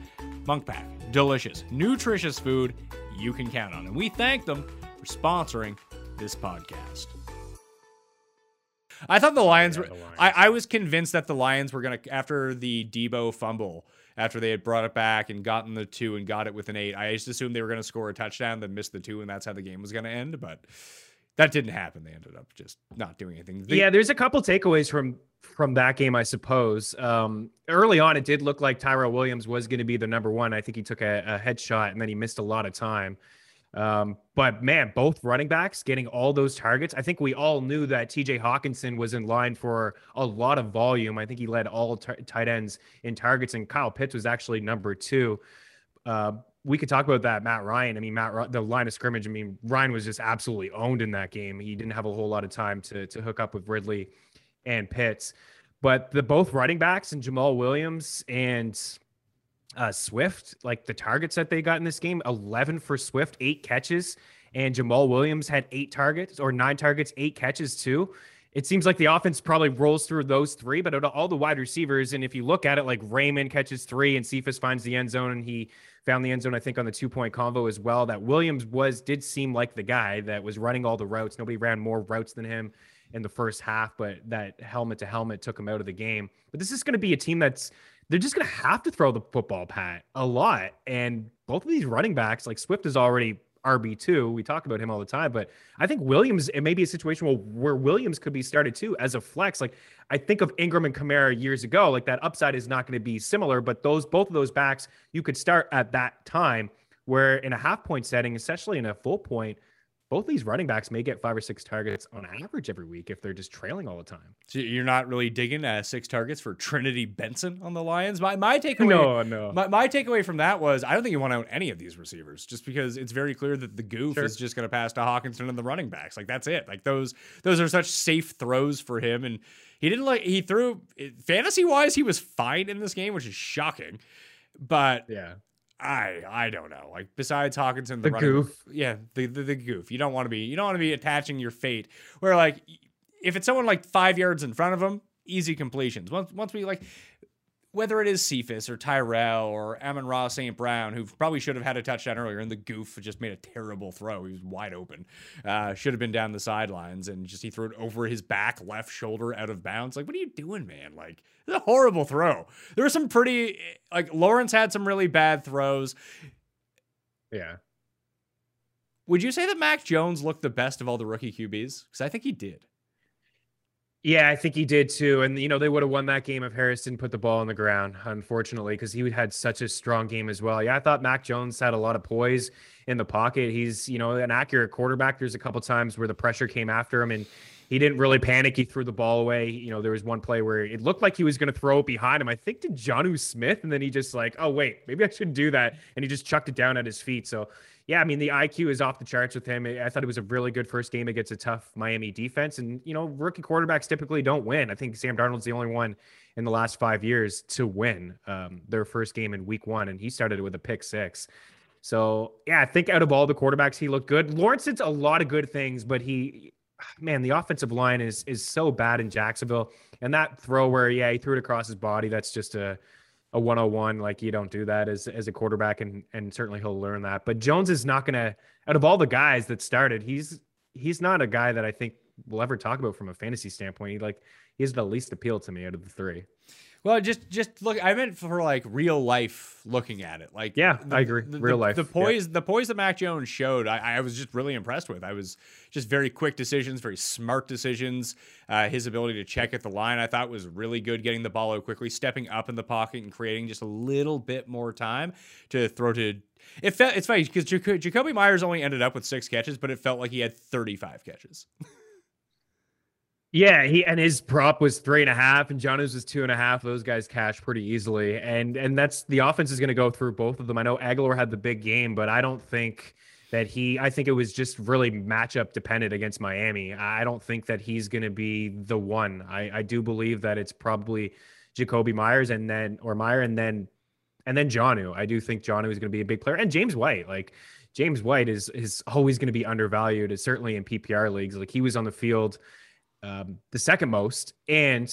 Munk Pack, delicious, nutritious food you can count on. And we thank them for sponsoring this podcast. I thought the Lions were. the Lions. I, I was convinced that the Lions were going to, after the Deebo fumble, after they had brought it back and gotten the two and got it with an eight, I just assumed they were going to score a touchdown, then miss the two, and that's how the game was going to end. But that didn't happen. They ended up just not doing anything. The- yeah, there's a couple takeaways from from that game, I suppose. Um, early on, it did look like Tyrell Williams was going to be the number one. I think he took a, a headshot and then he missed a lot of time. Um, but man, both running backs getting all those targets. I think we all knew that TJ Hockenson was in line for a lot of volume. I think he led all t- tight ends in targets, and Kyle Pitts was actually number two. Uh, we could talk about that, Matt Ryan. I mean, Matt, the line of scrimmage. I mean, Ryan was just absolutely owned in that game. He didn't have a whole lot of time to to hook up with Ridley and Pitts, but the both running backs and Jamaal Williams and uh, Swift, like the targets that they got in this game, 11 for Swift, eight catches, and Jamaal Williams had eight targets or nine targets, eight catches too. It seems like the offense probably rolls through those three, but all the wide receivers, and if you look at it, like Raymond catches three and Cephus finds the end zone, and he found the end zone, I think, on the two point convo as well. That Williams was did seem like the guy that was running all the routes. Nobody ran more routes than him in the first half, but that helmet to helmet took him out of the game. But this is going to be a team that's they're just going to have to throw the football, Pat, a lot. And both of these running backs, like Swift is already RB2. We talk about him all the time, but I think Williams, it may be a situation where, where Williams could be started too as a flex. Like I think of Ingram and Kamara years ago, like that upside is not going to be similar, but those, both of those backs, you could start at that time where in a half point setting, especially in a full point, both these running backs may get five or six targets on average every week if they're just trailing all the time. So you're not really digging uh, six targets for Trinity Benson on the Lions. My my takeaway, No, no. my, my takeaway from that was I don't think you want to own any of these receivers, just because it's very clear that the goof Sure. is just going to pass to Hockenson and the running backs. Like that's it. Like those those are such safe throws for him, and he didn't like he threw fantasy wise he was fine in this game, which is shocking. But Yeah. I I don't know. Like besides Hockenson, the, The running, goof. yeah, the, the the goof. You don't want to be you don't want to be attaching your fate where like if it's someone like five yards in front of him, easy completions. Once once we like whether it is Cephus or Tyrell or Amon-Ra St. Brown, who probably should have had a touchdown earlier, and the goof just made a terrible throw. He was wide open. Uh, should have been down the sidelines, and just he threw it over his back, left shoulder, out of bounds. Like, what are you doing, man? Like, it's a horrible throw. There were some pretty, like, Lawrence had some really bad throws. Yeah. Would you say that Mac Jones looked the best of all the rookie QBs? Because I think he did. Yeah, I think he did too. And, you know, they would have won that game if Harris didn't put the ball on the ground, unfortunately, because he had such a strong game as well. Yeah, I thought Mac Jones had a lot of poise in the pocket. He's, you know, an accurate quarterback. There's a couple times where the pressure came after him and he didn't really panic. He threw the ball away. You know, there was one play where it looked like he was going to throw it behind him. I think to Jonnu Smith. And then he just like, oh, wait, maybe I shouldn't do that. And he just chucked it down at his feet. So, yeah, I mean, the IQ is off the charts with him. I thought it was a really good first game against a tough Miami defense. And, you know, rookie quarterbacks typically don't win. I think Sam Darnold's the only one in the last five years to win um, their first game in week one. And he started with a pick six. So, yeah, I think out of all the quarterbacks, he looked good. Lawrence did a lot of good things, but he, man, the offensive line is is so bad in Jacksonville. And that throw where, yeah, he threw it across his body, that's just a a 101 like you don't do that as as a quarterback and and certainly he'll learn that. But jones is not gonna out of all the guys that started he's he's not a guy that i think we'll ever talk about from a fantasy standpoint. He like he has the least appeal to me out of the three Well, just just look. I meant for like real life looking at it. Like Yeah, the- I agree. the- Real the- life, The yeah. poise, the poise that Mac Jones showed, I, I was just really impressed with. I was just very quick decisions, very smart decisions. Uh, his ability to check at the line, I thought was really good. Getting the ball out quickly, stepping up in the pocket, and creating just a little bit more time to throw to. It felt it's funny because Jac- Jakobi Meyers only ended up with six catches, but it felt like he had thirty five catches. *laughs* Yeah, he and his prop was three and a half, and John's was two and a half. Those guys cash pretty easily, and and that's the offense is going to go through both of them. I know Agholor had the big game, but I don't think that he. I think it was just really matchup dependent against Miami. I don't think that he's going to be the one. I I do believe that it's probably Jakobi Meyers and then or Meyer and then and then Jonnu. I do think Jonnu is going to be a big player, and James White, like. James White is is always going to be undervalued, certainly in PPR leagues. Like he was on the field um, the second most. And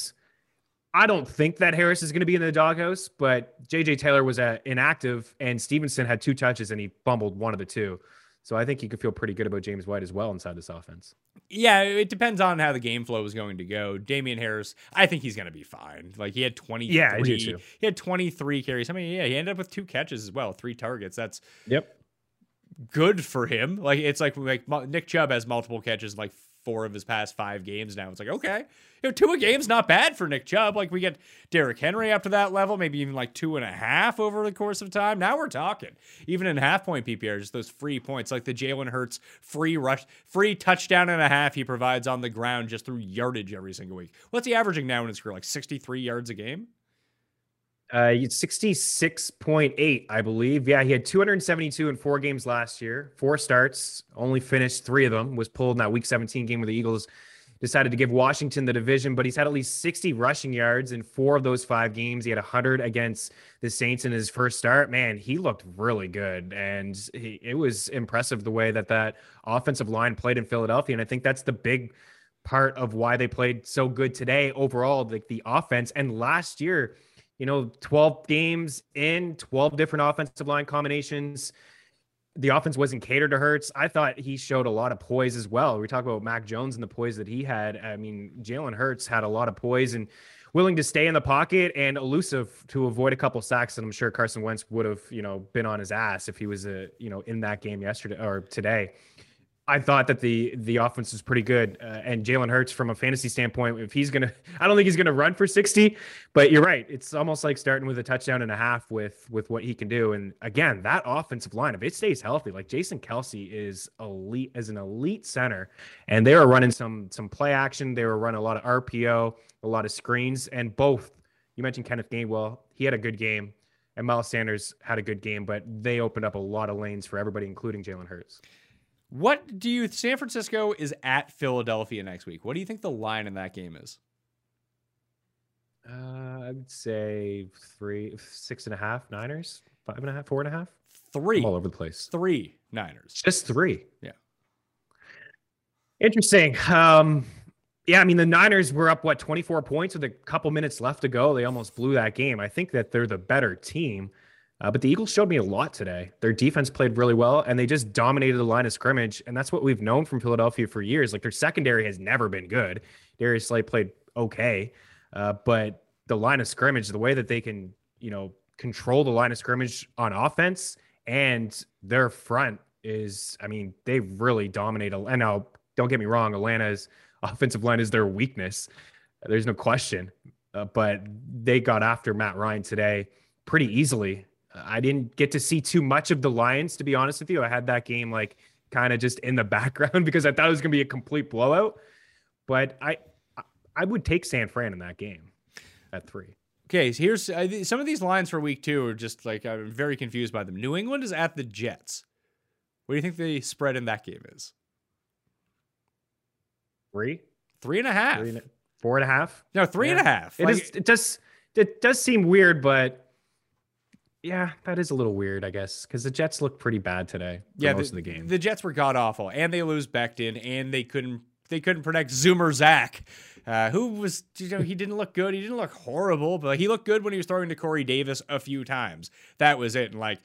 I don't think that Harris is going to be in the doghouse, but JJ Taylor was uh, inactive and Stevenson had two touches and he fumbled one of the two. So I think you could feel pretty good about James White as well inside this offense. Yeah, it depends on how the game flow is going to go. Damien Harris, I think he's going to be fine. Like he had 23 Yeah, I do too. He had 23 carries. I mean, yeah, he ended up with two catches as well, three targets. That's Yep. good for him. Like it's like like Nick Chubb has multiple catches like four of his past 5 games now. It's like, okay. You know, two a game's not bad for Nick Chubb. Like we get Derrick Henry up to that level, maybe even like two and a half over the course of time. Now we're talking. Even in half point PPR, just those free points, like the Jalen Hurts free rush, free touchdown and a half he provides on the ground just through yardage every single week. What's he averaging now in his career? Like 63 yards a game? Uh, 66.8, I believe. Yeah, he had 272 in four games last year, four starts, only finished three of them, was pulled in that week 17 game where the Eagles decided to give Washington the division, but he's had at least 60 rushing yards in four of those five games. He had 100 against the Saints in his first start. Man, he looked really good. And he, it was impressive the way that that offensive line played in Philadelphia. And I think that's the big part of why they played so good today overall, like the offense. And last year, you know, 12 games in, 12 different offensive line combinations. The offense wasn't catered to Hurts. I thought he showed a lot of poise as well. We talk about Mac Jones and the poise that he had. I mean, Jalen Hurts had a lot of poise and willing to stay in the pocket and elusive to avoid a couple sacks. And I'm sure Carson Wentz would have, you know, been on his ass if he was a, you know, in that game yesterday or today. I thought that the the offense was pretty good, uh, and Jalen Hurts, from a fantasy standpoint, if he's gonna, *laughs* I don't think he's gonna run for sixty, but you're right. It's almost like starting with a touchdown and a half with with what he can do. And again, that offensive line, if it stays healthy, like Jason Kelce is elite as an elite center, and they were running some some play action. They were running a lot of RPO, a lot of screens, and both. You mentioned Kenneth Gainwell; he had a good game, and Miles Sanders had a good game, but they opened up a lot of lanes for everybody, including Jalen Hurts. What do you San Francisco is at Philadelphia next week? What do you think the line in that game is? Uh, I would say three, six and a half Niners, five and a half, four and a half, three. I'm all over the place. Three Niners. Just three. Yeah. Interesting. Um, yeah, I mean the Niners were up what 24 points with a couple minutes left to go. They almost blew that game. I think that they're the better team. Uh, but the Eagles showed me a lot today. Their defense played really well, and they just dominated the line of scrimmage. And that's what we've known from Philadelphia for years. Like their secondary has never been good. Darius Slay played okay, uh, but the line of scrimmage, the way that they can, you know, control the line of scrimmage on offense and their front is, I mean, they really dominate. And now, don't get me wrong, Atlanta's *laughs* offensive line is their weakness. There's no question. Uh, but they got after Matt Ryan today pretty easily. I didn't get to see too much of the Lions, to be honest with you. I had that game like kind of just in the *laughs* background because I thought it was going to be a complete blowout. But I, I would take San Fran in that game at three. Okay, so here's I, th- some of these lines for week two are just like I'm very confused by them. New England is at the Jets. What do you think the spread in that game is? Three, Three and a half. three and a, four and a half. no, three and a half. It Like, is. It does. It does seem weird, but yeah, that is a little weird, I guess, because the Jets look pretty bad today. For yeah, most of the game. The Jets were god awful, and they lose Becton, and they couldn't they couldn't protect Zoomer Zach, uh, who was you know he didn't look good. He didn't look horrible, but he looked good when he was throwing to Corey Davis a few times. That was it. And like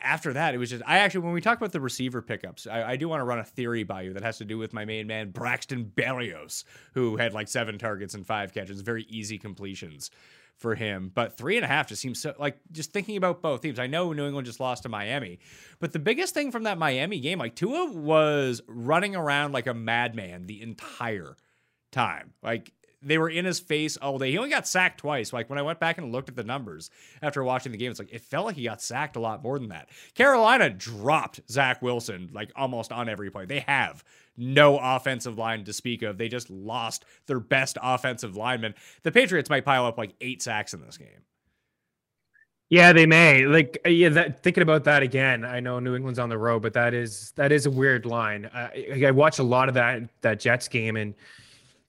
after that, it was just I actually when we talk about the receiver pickups, I, I do want to run a theory by you that has to do with my main man Braxton Berrios, who had like seven targets and five catches, very easy completions for him. But three and a half just seems so like just thinking about both teams. I know New England just lost to Miami, but the biggest thing from that Miami game, like Tua was running around like a madman the entire time. Like they were in his face all day. He only got sacked twice. Like when I went back and looked at the numbers after watching the game, it's like it felt like he got sacked a lot more than that. Carolina dropped Zach Wilson like almost on every play. They have no offensive line to speak of. They just lost their best offensive lineman. The Patriots might pile up like eight sacks in this game. Yeah, they may. Like, uh, yeah, that, thinking about that again. I know New England's on the road, but that is that is a weird line. I, I watched a lot of that that Jets game, and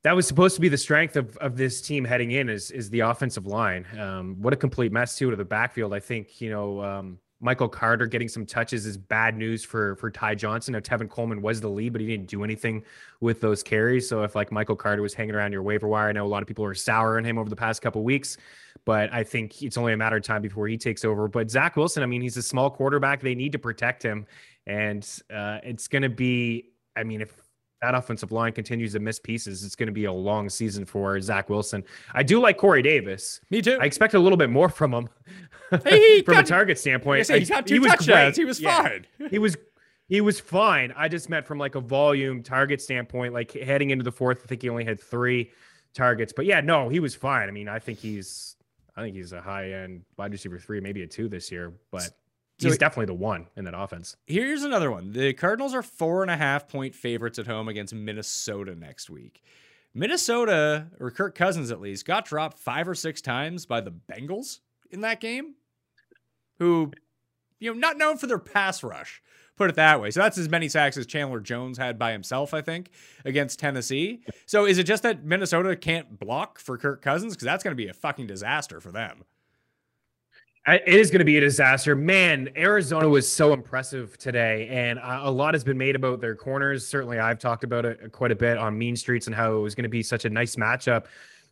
that was supposed to be the strength of, of this team heading in is is the offensive line. Um, what a complete mess too to the backfield. I think you know um, Michael Carter getting some touches is bad news for for Ty Johnson. Now Tevin Coleman was the lead, but he didn't do anything with those carries. So if like Michael Carter was hanging around your waiver wire, I know a lot of people are sour on him over the past couple weeks, but I think it's only a matter of time before he takes over. But Zach Wilson, I mean, he's a small quarterback. They need to protect him, and uh, it's going to be. I mean, if that offensive line continues to miss pieces, it's going to be a long season for Zach Wilson. I do like Corey Davis. Me too. I expect a little bit more from him Hey, *laughs* from got- a target standpoint. Say, he got two was touchdowns. great. He was Yeah. fine. *laughs* he was he was fine. I just meant from like a volume target standpoint, like heading into the fourth, I think he only had three targets. But yeah, no, he was fine. I mean, I think he's I think he's a high end wide receiver three, maybe a two this year, but he's he- definitely the one in that offense. Here's another one. The Cardinals are four and a half point favorites at home against Minnesota next week. Minnesota, or Kirk Cousins at least, got dropped five or six times by the Bengals in that game, who, you know, not known for their pass rush, put it that way. So that's as many sacks as Chandler Jones had by himself, I think, against Tennessee. So is it just that Minnesota can't block for Kirk Cousins? Because that's going to be a fucking disaster for them. It is going to be a disaster. Man, Arizona was so impressive today, and uh, a lot has been made about their corners. Certainly, I've talked about it quite a bit on Mean Streets and how it was going to be such a nice matchup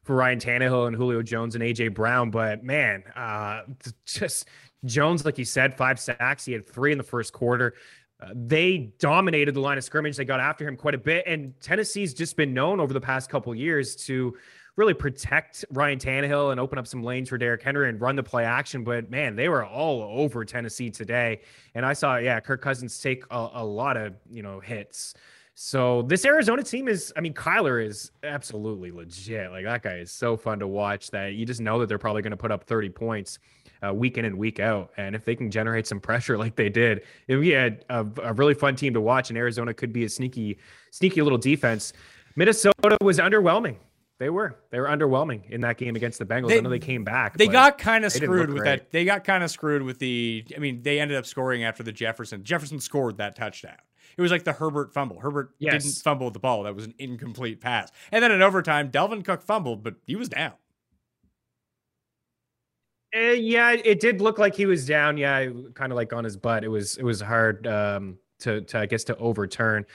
for Ryan Tannehill and Julio Jones and AJ Brown. But man, uh, just Jones, like you said, five sacks. He had three in the first quarter. Uh, they dominated the line of scrimmage. They got after him quite a bit, and Tennessee's just been known over the past couple years to really protect Ryan Tannehill and open up some lanes for Derrick Henry and run the play action. But man, they were all over Tennessee today. And I saw, yeah, Kirk Cousins take a, a lot of, you know, hits. So this Arizona team is, I mean, Kyler is absolutely legit. Like that guy is so fun to watch that you just know that they're probably going to put up 30 points uh, week in and week out. And if they can generate some pressure *laughs* like they did, it would be a, a, a really fun team to watch. And Arizona could be a sneaky, sneaky little defense. Minnesota was underwhelming. They were. They were underwhelming in that game against the Bengals. They- I know they came back. They got kind of screwed with great. that. They got kind of screwed with the. I mean, they ended up scoring after the Jefferson. Jefferson scored that touchdown. It was like the Herbert fumble. Herbert Yes. didn't fumble the ball. That was an incomplete pass. And then in overtime, Dalvin Cook fumbled, but he was down. Uh, yeah, it did look like he was down. Yeah, kind of like on his butt. It was it was hard um, to to I guess to overturn.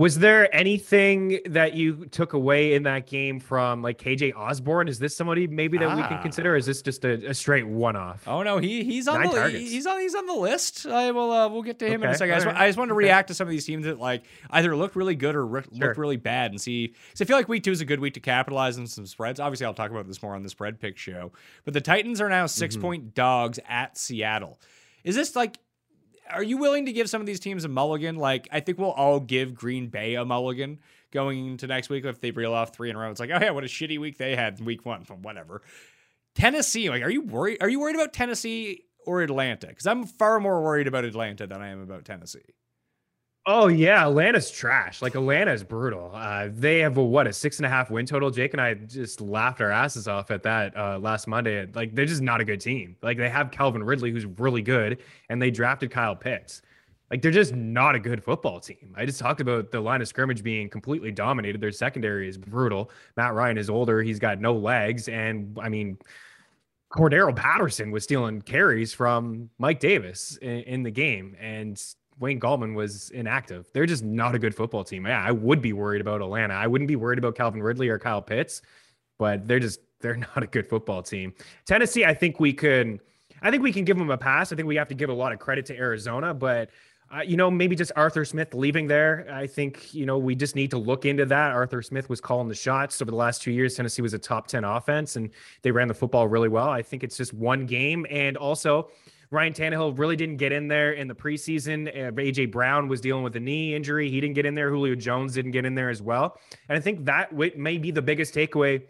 Was there anything that you took away in that game from like KJ Osborn? Is this somebody maybe that we Ah. can consider? Or is this just a, a straight one off? Oh no, he he's on Nine the targets. he's on he's on the list. I will uh, we'll get to him in a second. I just, all I just want to okay. react to some of these teams that like either look really good or re- Sure. look really bad and see. So I feel like week two is a good week to capitalize on some spreads. Obviously, I'll talk about this more on the spread pick show. But the Titans are now 6 Mm-hmm. point dogs at Seattle. Is this like? Are you willing to give some of these teams a mulligan? Like I think we'll all give Green Bay a mulligan going into next week if they reel off three in a row. It's like, oh yeah, what a shitty week they had in week one. Whatever. Tennessee, like, are you worried? Are you worried about Tennessee or Atlanta? Because I'm far more worried about Atlanta than I am about Tennessee. Oh yeah, Atlanta's trash. Like Atlanta is brutal. Uh, they have a what a six and a half win total. Jake and I just laughed our asses off at that uh, last Monday. Like they're just not a good team. Like they have Calvin Ridley, who's really good, and they drafted Kyle Pitts. Like they're just not a good football team. I just talked about the line of scrimmage being completely dominated. Their secondary is brutal. Matt Ryan is older. He's got no legs, and I mean. Cordarrelle Patterson was stealing carries from Mike Davis in, in the game, and Wayne Gallman was inactive. They're just not a good football team. Yeah, I would be worried about Atlanta. I wouldn't be worried about Calvin Ridley or Kyle Pitts, but they're just they're *laughs* not a good football team. Tennessee, I think we could I think we can give them a pass. I think we have to give a lot of credit to Arizona, but uh, you know, maybe just Arthur Smith leaving there. I think, you know, we just need to look into that. Arthur Smith was calling the shots over the last two years. Tennessee was a top 10 offense and they ran the football really well. I think it's just one game. And also, Ryan Tannehill really didn't get in there in the preseason. Uh, AJ Brown was dealing with a knee injury. He didn't get in there. Julio Jones didn't get in there as well. And I think that may be the biggest takeaway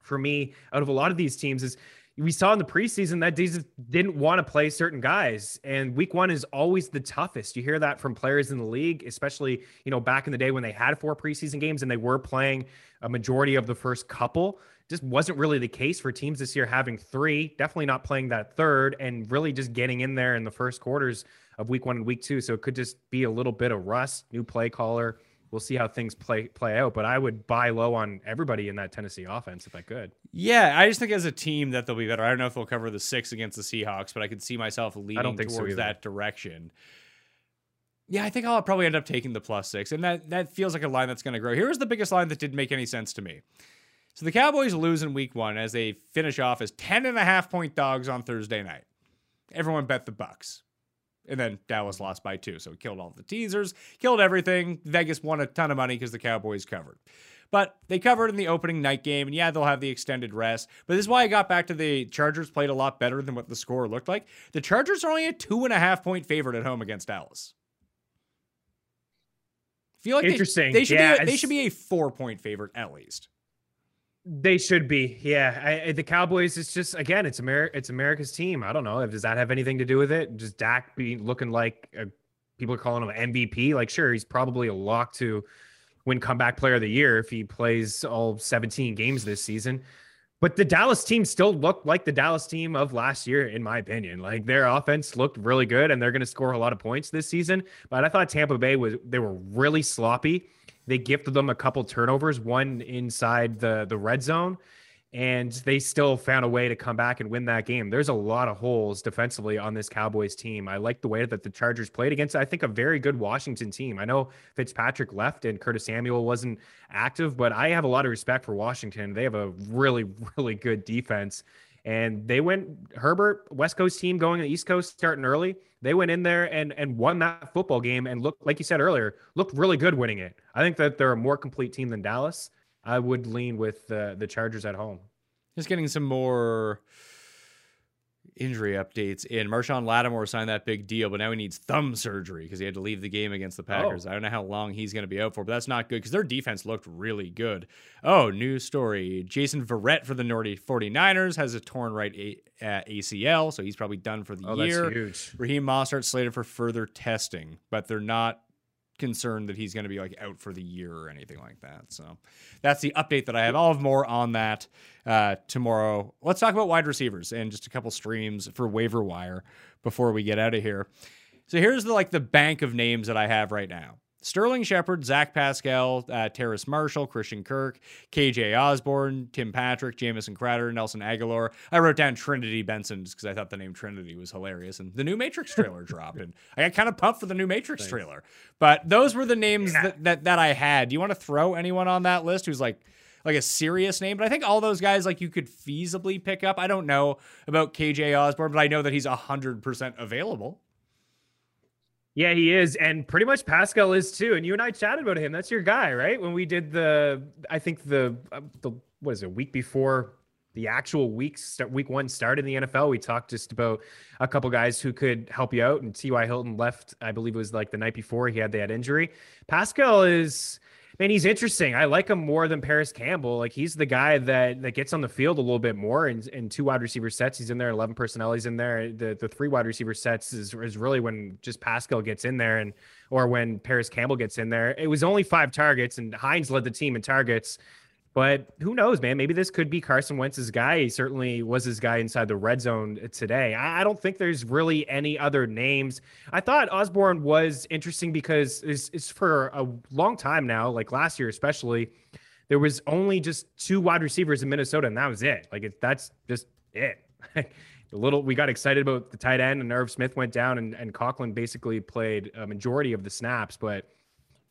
for me out of a lot of these teams is we saw in the preseason that Jesus didn't want to play certain guys. And week one is always the toughest. You hear that from players in the league, especially, you know, back in the day when they had four preseason games and they were playing a majority of the first couple. Just wasn't really the case for teams this year having three, definitely not playing that third, and really just getting in there in the first quarters of week one and week two. So it could just be a little bit of rust, new play caller we'll see how things play play out. But I would buy low on everybody in that Tennessee offense if I could. Yeah, I just think as a team that they'll be better. I don't know if they'll cover the six against the Seahawks, but I could see myself leaning towards so that direction. Yeah, I think I'll probably end up taking the plus six, and that that feels like a line that's going to grow. Here's the biggest line that didn't make any sense to me. So the Cowboys lose in week one as they finish off as 10 and a half point dogs on Thursday night. Everyone bet the Bucs. And then Dallas lost by two. So it killed all the teasers, killed everything. Vegas won a ton of money because the Cowboys covered. But they covered in the opening night game, and yeah, they'll have the extended rest. But this is why I got back to the Chargers played a lot better than what the score looked like. The Chargers are only a two and a half point favorite at home against Dallas. feel like interesting. They, they should yeah, be a, they should be a four point favorite at least. They should be, yeah. I, the Cowboys, it's just again, it's America, it's America's team. I don't know. If does that have anything to do with it? Just Dak be looking like a, people are calling him MVP. Like, sure, he's probably a lock to win comeback player of the year if he plays all 17 games this season. But the Dallas team still looked like the Dallas team of last year, in my opinion. Like their offense looked really good, and they're going to score a lot of points this season. But I thought Tampa Bay was they were really sloppy they gifted them a couple turnovers, one inside the the red zone, and they still found a way to come back and win that game. There's a lot of holes defensively on this Cowboys team. I like the way that the Chargers played against, I think, a very good Washington team. I know Fitzpatrick left and Curtis Samuel wasn't active, but I have a lot of respect for Washington. They have a really, *laughs* really good defense. And they went Herbert, West Coast team going to the East Coast starting early. They went in there and and won that football game and looked like you said earlier, looked really good winning it. I think that they're a more complete team than Dallas. I would lean with the the Chargers at home. Just getting some more injury updates in. Marshon Lattimore signed that big deal, but now he needs thumb surgery because he had to leave the game against the Packers. Oh. I don't know how long he's going to be out for, but that's not good because their defense looked really good. Oh, news story. Jason Verrett for the Nordy 49ers has a torn right a- uh, ACL, so he's probably done for the oh, year. That's huge. Raheem Mostert slated for further testing, but they're not concerned that he's going to be like out for the year or anything like that. So that's the update that I have. I'll have more on that uh, tomorrow. Let's talk about wide receivers and just a couple streams for waiver wire before we get out of here. So here's the like the bank of names that I have right now. Sterling Shepard, Zach Pascal, uh, Terrace Marshall, Christian Kirk, KJ Osborn, Tim Patrick, Jamison Crowder, Nelson Agholor. I wrote down Trinity Benson just because I thought the name Trinity was hilarious. And the new Matrix *laughs* trailer dropped. And I got kind of pumped for the new Matrix Thanks. trailer. But those were the names yeah. that, that, that I had. Do you want to throw anyone on that list who's like like a serious name. But I think all those guys like you could feasibly pick up. I don't know about KJ Osborn, but I know that he's hundred percent available. Yeah, he is, and pretty much Pascal is too. And you and I chatted about him. That's your guy, right? When we did the, I think the uh, the what is it, week before the actual weeks week one start in the NFL, we talked just about a couple guys who could help you out. And T.Y. Hilton left, I believe it was like the night before he had that injury. Pascal is man, he's interesting. I like him more than Parris Campbell. Like he's the guy that that gets on the field a little bit more in, in two wide receiver sets. He's in there, 11 personnel. He's in there. The the three wide receiver sets is, is really when just Pascal gets in there and or when Parris Campbell gets in there. It was only five targets and Hines led the team in targets. But who knows, man? Maybe this could be Carson Wentz's guy. He certainly was his guy inside the red zone today. I don't think there's really any other names. I thought Osborn was interesting because it's, it's for a long time now, like last year especially. There was only just two wide receivers in Minnesota, and that was it. Like it, that's just it. *laughs* a little we got excited about the tight end and Irv Smith went down and, and Conklin basically played a majority of the snaps, but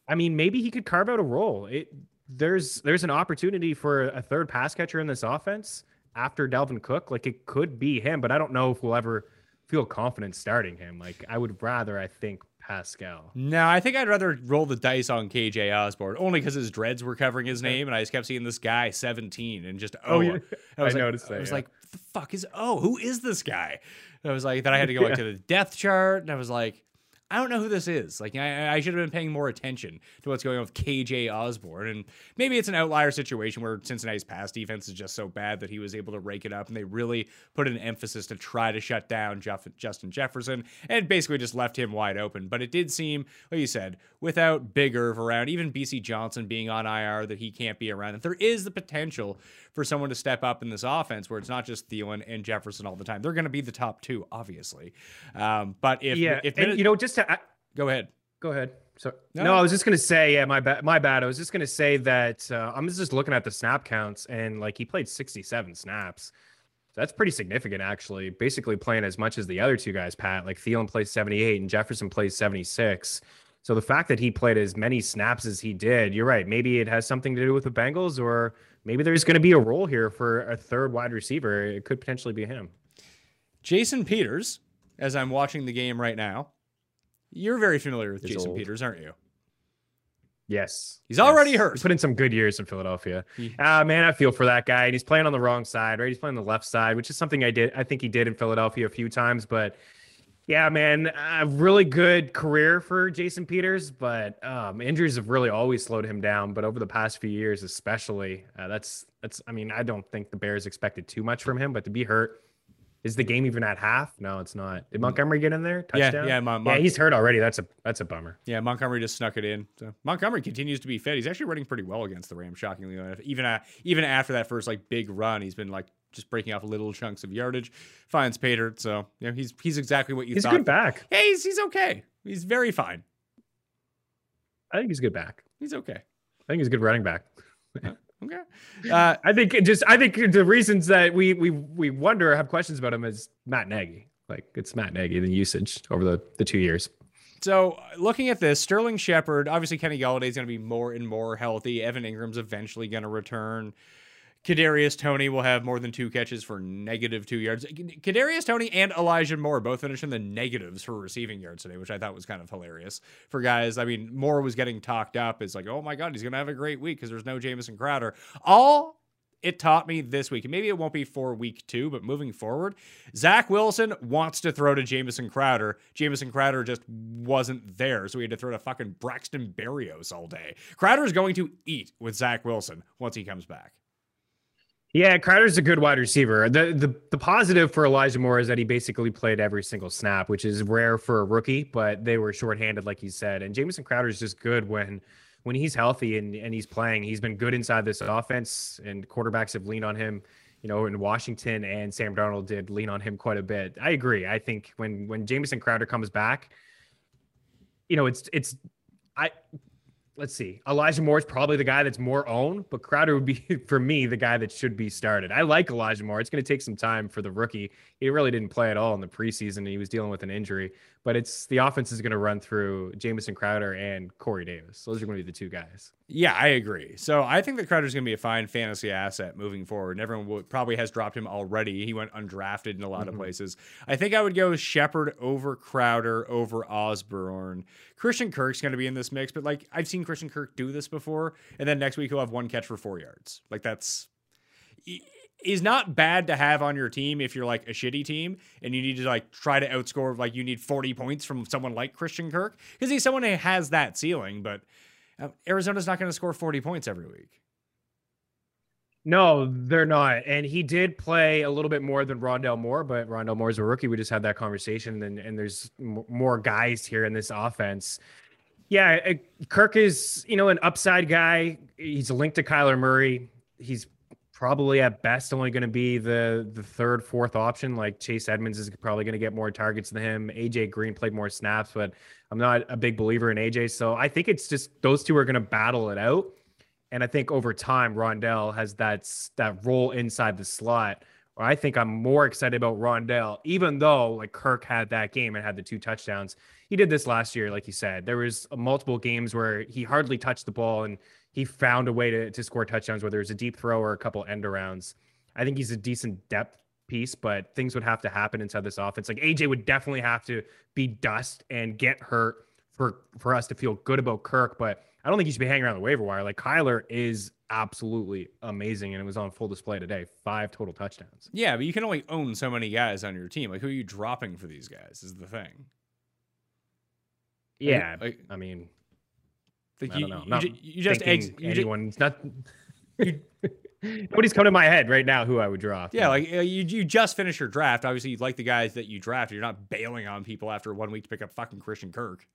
I mean maybe he could carve out a role. It there's there's an opportunity for a third pass catcher in this offense after Dalvin Cook. Like it could be him, but I don't know if we'll ever feel confident starting him. Like I would rather, I think, Pascal. No, I think I'd rather roll the dice on KJ Osborn only because his dreads were covering his name, and I just kept seeing this guy 17 and just oh, Oh, yeah. *laughs* I, was I like, noticed that, I was yeah. like, the fuck is oh, who is this guy? And I was like, then I had to go *laughs* like to the death chart, and I was like. I don't know who this is. Like, I, I should have been paying more attention to what's going on with KJ Osborn. And maybe it's an outlier situation where Cincinnati's pass defense is just so bad that he was able to rake it up and they really put an emphasis to try to shut down Jeff, Justin Jefferson and basically just left him wide open. But it did seem, like you said, without Big Irv around, even Bisi Johnson being on IR, that he can't be around, that there is the potential for someone to step up in this offense where it's not just Thielen and Jefferson all the time. They're going to be the top two, obviously. Um, but if, yeah, if and, you know, just to I, go ahead. go ahead. So No. no. I was just gonna say, yeah, my bad, my bad. I was just gonna say that uh, I'm just looking at the snap counts, and like he played 67 snaps. So that's pretty significant, actually. Basically, playing as much as the other two guys, Pat. Like Thielen plays 78 and Jefferson plays 76. So the fact that he played as many snaps as he did, you're right. Maybe it has something to do with the Bengals, or maybe there's going to be a role here for a third wide receiver. It could potentially be him. Jason Peters, as I'm watching the game right now, you're very familiar with He's Jason old. Peters, aren't you? Yes. He's already hurt. He put in some good years in Philadelphia. Ah, man, I feel for that guy. And he's playing on the wrong side, right? He's playing the left side, which is something I did. I think he did in Philadelphia a few times. But yeah, man, a really good career for Jason Peters. But um, injuries have really always slowed him down. But over the past few years, especially, uh, that's that's. I mean, I don't think the Bears expected too much from him. But to be hurt, is the game even at half? No, it's not. Did Montgomery get in there? Mm. Yeah, Touchdown? yeah, Mon- yeah. He's hurt already. That's a that's a bummer. Yeah, Montgomery just snuck it in. So Montgomery continues to be fit. He's actually running pretty well against the Rams, shockingly enough. Even uh, even after that first like big run, he's been like just breaking off little chunks of yardage. Finds Pater, so you know he's he's exactly what you thought. He's good back. Yeah, he's he's okay. He's very fine. I think he's good back. He's okay. I think he's a good running back. Okay. Uh, I think just I think the reasons that we we we wonder have questions about him is Matt Nagy. Like it's Matt Nagy, the usage over the the two years. So, uh, looking at this, Sterling Shepard, obviously Kenny Golladay is going to be more and more healthy. Evan Engram's eventually going to return. Kadarius Toney will have more than two catches for negative two yards. Kadarius Toney and Elijah Moore both finished in the negatives for receiving yards today, which I thought was kind of hilarious for guys. I mean, Moore was getting talked up as like, oh my god, he's to have a great week because there's no Jamison Crowder. All it taught me this week, and maybe it won't be for week two, but moving forward, Zach Wilson wants to throw to Jamison Crowder. Jamison Crowder just wasn't there, so he had to throw to fucking Braxton Berrios all day. Crowder is going to eat with Zach Wilson once he comes back. Yeah, Crowder's a good wide receiver. The the the positive for Elijah Moore is that he basically played every single snap, which is rare for a rookie, but they were shorthanded, like you said. And Jamison Crowder is just good when when he's healthy and, and he's playing. He's been good inside this offense, and quarterbacks have leaned on him. You know, in Washington and Sam Darnold did lean on him quite a bit. I agree. I think when when Jamison Crowder comes back, you know, it's it's I let's see. Elijah Moore is probably the guy that's more owned, but Crowder would be *laughs* for me the guy that should be started. I like Elijah Moore. It's going to take some time for the rookie. He really didn't play at all in the preseason. He was dealing with an injury, but it's the offense is going to run through Jamison Crowder and Corey Davis. Those are going to be the two guys. Yeah, I agree. So I think that Crowder's going to be a fine fantasy asset moving forward. And everyone would, probably has dropped him already. He went undrafted in a lot of mm-hmm. places. I think I would go Shepard over Crowder over Osborn. Christian Kirk's going to be in this mix, but like I've seen Christian Kirk do this before, and then next week he'll have one catch for four yards. Like that's is not bad to have on your team if you're like a shitty team and you need to like try to outscore like you need 40 points from someone like Christian Kirk because he's someone who has that ceiling, but Arizona's not going to score 40 points every week. No, they're not. And he did play a little bit more than Rondale Moore, but Rondale Moore's a rookie. We just had that conversation, and, and there's m- more guys here in this offense. Yeah, Kirk is, you know, an upside guy. He's linked to Kyler Murray. He's probably at best only going to be the the third, fourth option. Like Chase Edmonds is probably going to get more targets than him. AJ Green played more snaps, but I'm not a big believer in AJ. So I think it's just those two are going to battle it out. And I think over time, Rondale has that that role inside the slot I think I'm more excited about Rondale, even though like Kirk had that game and had the two touchdowns. He did this last year, like you said. There was uh, multiple games where he hardly touched the ball and he found a way to, to score touchdowns, whether it was a deep throw or a couple end arounds. I think he's a decent depth piece, but things would have to happen inside this offense. Like AJ would definitely have to be dust and get hurt for for us to feel good about Kirk. But I don't think he should be hanging around the waiver wire. Like Kyler is absolutely amazing, and it was on full display today. Five total touchdowns. Yeah, but you can only own so many guys on your team. Like, who are you dropping for these guys? Is the thing. Yeah, like, I mean, like I you, don't know. you, Not you just you ju- anyone's not. *laughs* Nobody's coming to my head right now who I would draft. yeah, like uh, you, you just finished your draft. Obviously, you like the guys that you drafted. You're not bailing on people after one week to pick up fucking Christian Kirk.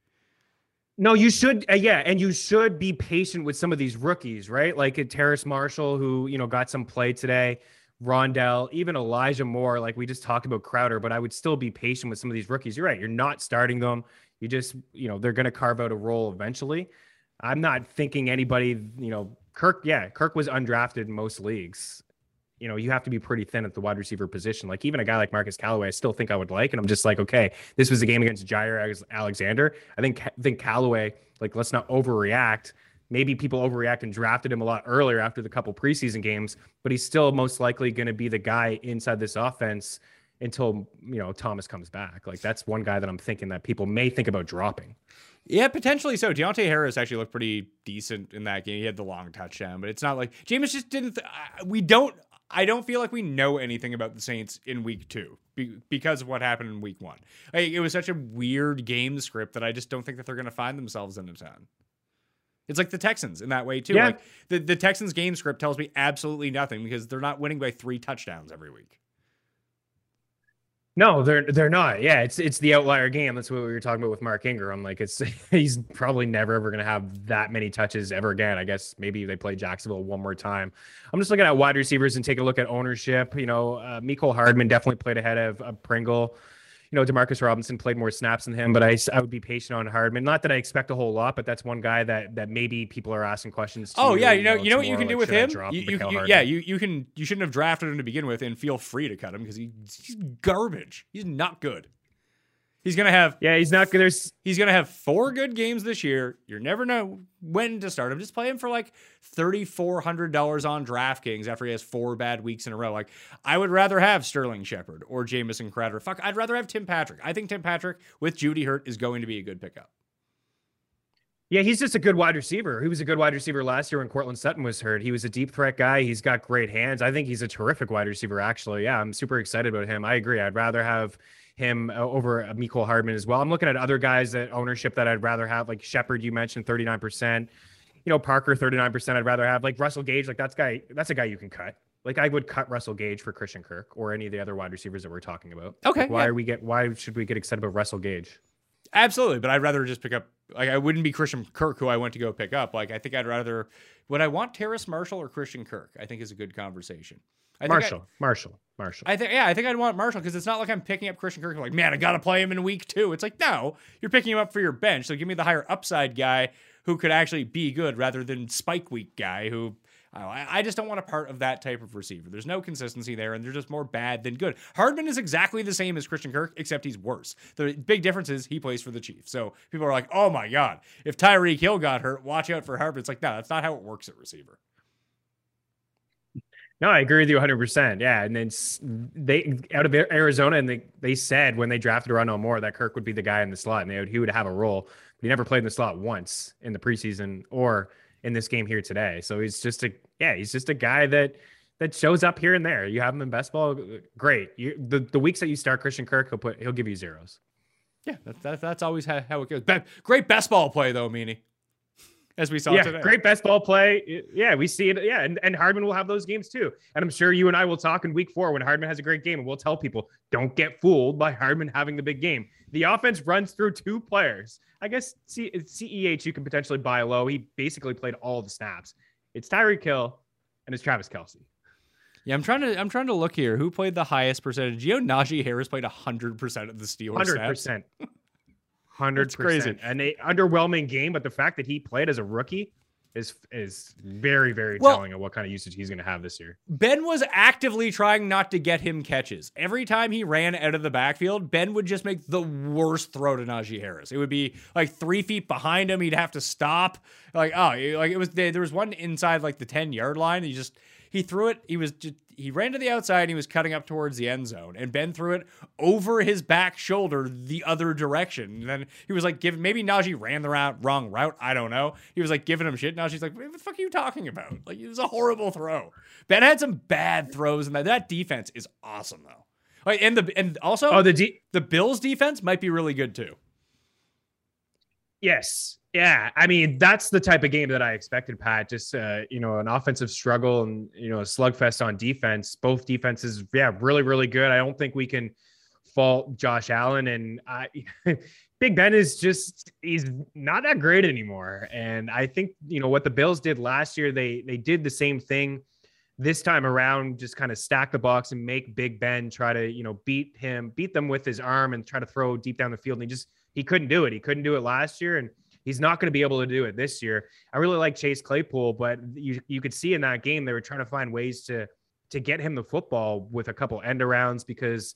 No, you should. Uh, yeah, and you should be patient with some of these rookies, right? Like a Terrace Marshall, who you know got some play today. Rondale, even Elijah Moore. Like we just talked about Crowder, but I would still be patient with some of these rookies. You're right. You're not starting them. You just, you know, they're going to carve out a role eventually. I'm not thinking anybody, you know, Kirk. Yeah, Kirk was undrafted in most leagues. You know, you have to be pretty thin at the wide receiver position. Like even a guy like Marquez Callaway, I still think I would like, and I'm just like, okay, this was a game against Jaire Alexander. I think I think Callaway, like, let's not overreact. Maybe people overreact and drafted him a lot earlier after the couple preseason games, but he's still most likely going to be the guy inside this offense until you know Thomas comes back. Like that's one guy that I'm thinking that people may think about dropping. Yeah, potentially so. Deonte Harris actually looked pretty decent in that game. He had the long touchdown, but it's not like Jameis just didn't. Th- I- we don't. I don't feel like we know anything about the Saints in week two be- because of what happened in week one. Like, it was such a weird game script that I just don't think that they're going to find themselves in a ton. It's like the Texans in that way too. Yeah. Like the, the Texans game script tells me absolutely nothing because they're not winning by three touchdowns every week. No, they're they're not. Yeah, it's it's the outlier game. That's what we were talking about with Mark Ingram. Like it's *laughs* he's probably never ever to have that many touches ever again. I guess maybe they play Jacksonville one more time. I'm just looking at wide receivers and take a look at ownership. You know, uh, Hardman definitely played ahead of, of Pringle. You know, Demarcus Robinson played more snaps than him, but I, I would be patient on Hardman. Not that I expect a whole lot, but that's one guy that that maybe people are asking questions. Oh, to, Oh yeah, you know, you know what you can do with him. You, you, you- yeah, you you can you shouldn't have drafted him to begin with, and feel free to cut him because he, he's garbage. He's not good. He's gonna have yeah. He's not. There's he's gonna have four good games this year. You never know when to start him. Just play him for like thirty four hundred dollars on DraftKings after he has four bad weeks in a row. Like I would rather have Sterling Shepard or Jamison Crowder. Fuck, I'd rather have Tim Patrick. I think Tim Patrick with Jeudy Hurt is going to be a good pickup. Yeah, he's just a good wide receiver. He was a good wide receiver last year when Courtland Sutton was hurt. He was a deep threat guy. He's got great hands. I think he's a terrific wide receiver, actually. Yeah, I'm super excited about him. I agree. I'd rather have him uh, over uh, Mecole Hardman as well. I'm looking at other guys that ownership that I'd rather have, like Shepard, you mentioned 39%. You know, Parker, 39%. I'd rather have like Russell Gage. Like that's guy, that's a guy you can cut. Like I would cut Russell Gage for Christian Kirk or any of the other wide receivers that we're talking about. Okay, Like, why yeah. are we get why should we get excited about Russell Gage? Absolutely, but I'd rather just pick up. Like I wouldn't be Christian Kirk, who I went to go pick up. Like I think I'd rather. Would I want Terrace Marshall or Christian Kirk? I think is a good conversation. I think I- Marshall, Marshall, Marshall. I think yeah, I think I'd want Marshall because it's not like I'm picking up Christian Kirk. Like, man, I gotta play him in week two. It's like, no, you're picking him up for your bench. So give me the higher upside guy who could actually be good rather than spike week guy who I, I I just don't want a part of that type of receiver. There's no consistency there, and they're just more bad than good. Hardman is exactly the same as Christian Kirk, except he's worse. The big difference is he plays for the Chiefs. So people are like, oh my god, if Tyreek Hill got hurt, watch out for Hardman. It's like, no, that's not how it works at receiver. No, I agree with you 100%. Yeah. And then they out of Arizona, and they, they said when they drafted Rondale Moore that Kirk would be the guy in the slot and they would, he would have a role. But he never played in the slot once in the preseason or in this game here today. So he's just a, yeah, he's just a guy that, that shows up here and there. You have him in best ball. Great. You, the, the weeks that you start Christian Kirk, he'll put, he'll give you zeros. Yeah, that, that, that's always how, how it goes. Great best ball play though, Meaney. As we saw yeah, today. great best ball play. Yeah, we see it. Yeah, and, and Hardman will have those games too. And I'm sure you and I will talk in week four when Hardman has a great game, and we'll tell people don't get fooled by Hardman having the big game. The offense runs through two players. I guess C- CEH you can potentially buy low. He basically played all the snaps. It's Tyreek Hill and it's Travis Kelce. Yeah, I'm trying to I'm trying to look here. Who played the highest percentage? You know, Najee Harris played hundred percent of the Steelers. Hundred snaps. percent. *laughs* Hundred That's crazy. percent. An a- underwhelming game, but the fact that he played as a rookie is is very very Well- telling of what kind of usage he's going to have this year. Ben was actively trying not to get him catches. Every time he ran out of the backfield, Ben would just make the worst throw to Najee Harris. It would be like three feet behind him. He'd have to stop. Like oh, like it was there was one inside like the ten yard line. He just he threw it. He was just he ran to the outside. and He was cutting up towards the end zone, and Ben threw it over his back shoulder the other direction. And then he was like giving maybe Najee ran the route, wrong route. I don't know. He was like giving him shit. Najee's like, what the fuck are you talking about? Like it was a horrible throw. Ben had some bad throws, and that that defense is awesome though. Like and the and also Oh, the D- the Bills defense might be really good too. Yes. Yeah. I mean, that's the type of game that I expected, Pat. Just, uh, you know, an offensive struggle and, you know, a slugfest on defense. Both defenses, yeah, really, really good. I don't think we can fault Josh Allen. And I, *laughs* Big Ben is just, he's not that great anymore. And I think, you know, what the Bills did last year, they, they did the same thing this time around, just kind of stack the box and make Big Ben try to, you know, beat him, beat them with his arm and try to throw deep down the field. And he just, he couldn't do it. He couldn't do it last year. And, He's not going to be able to do it this year. I really like Chase Claypool, but you you could see in that game they were trying to find ways to to get him the football with a couple end arounds because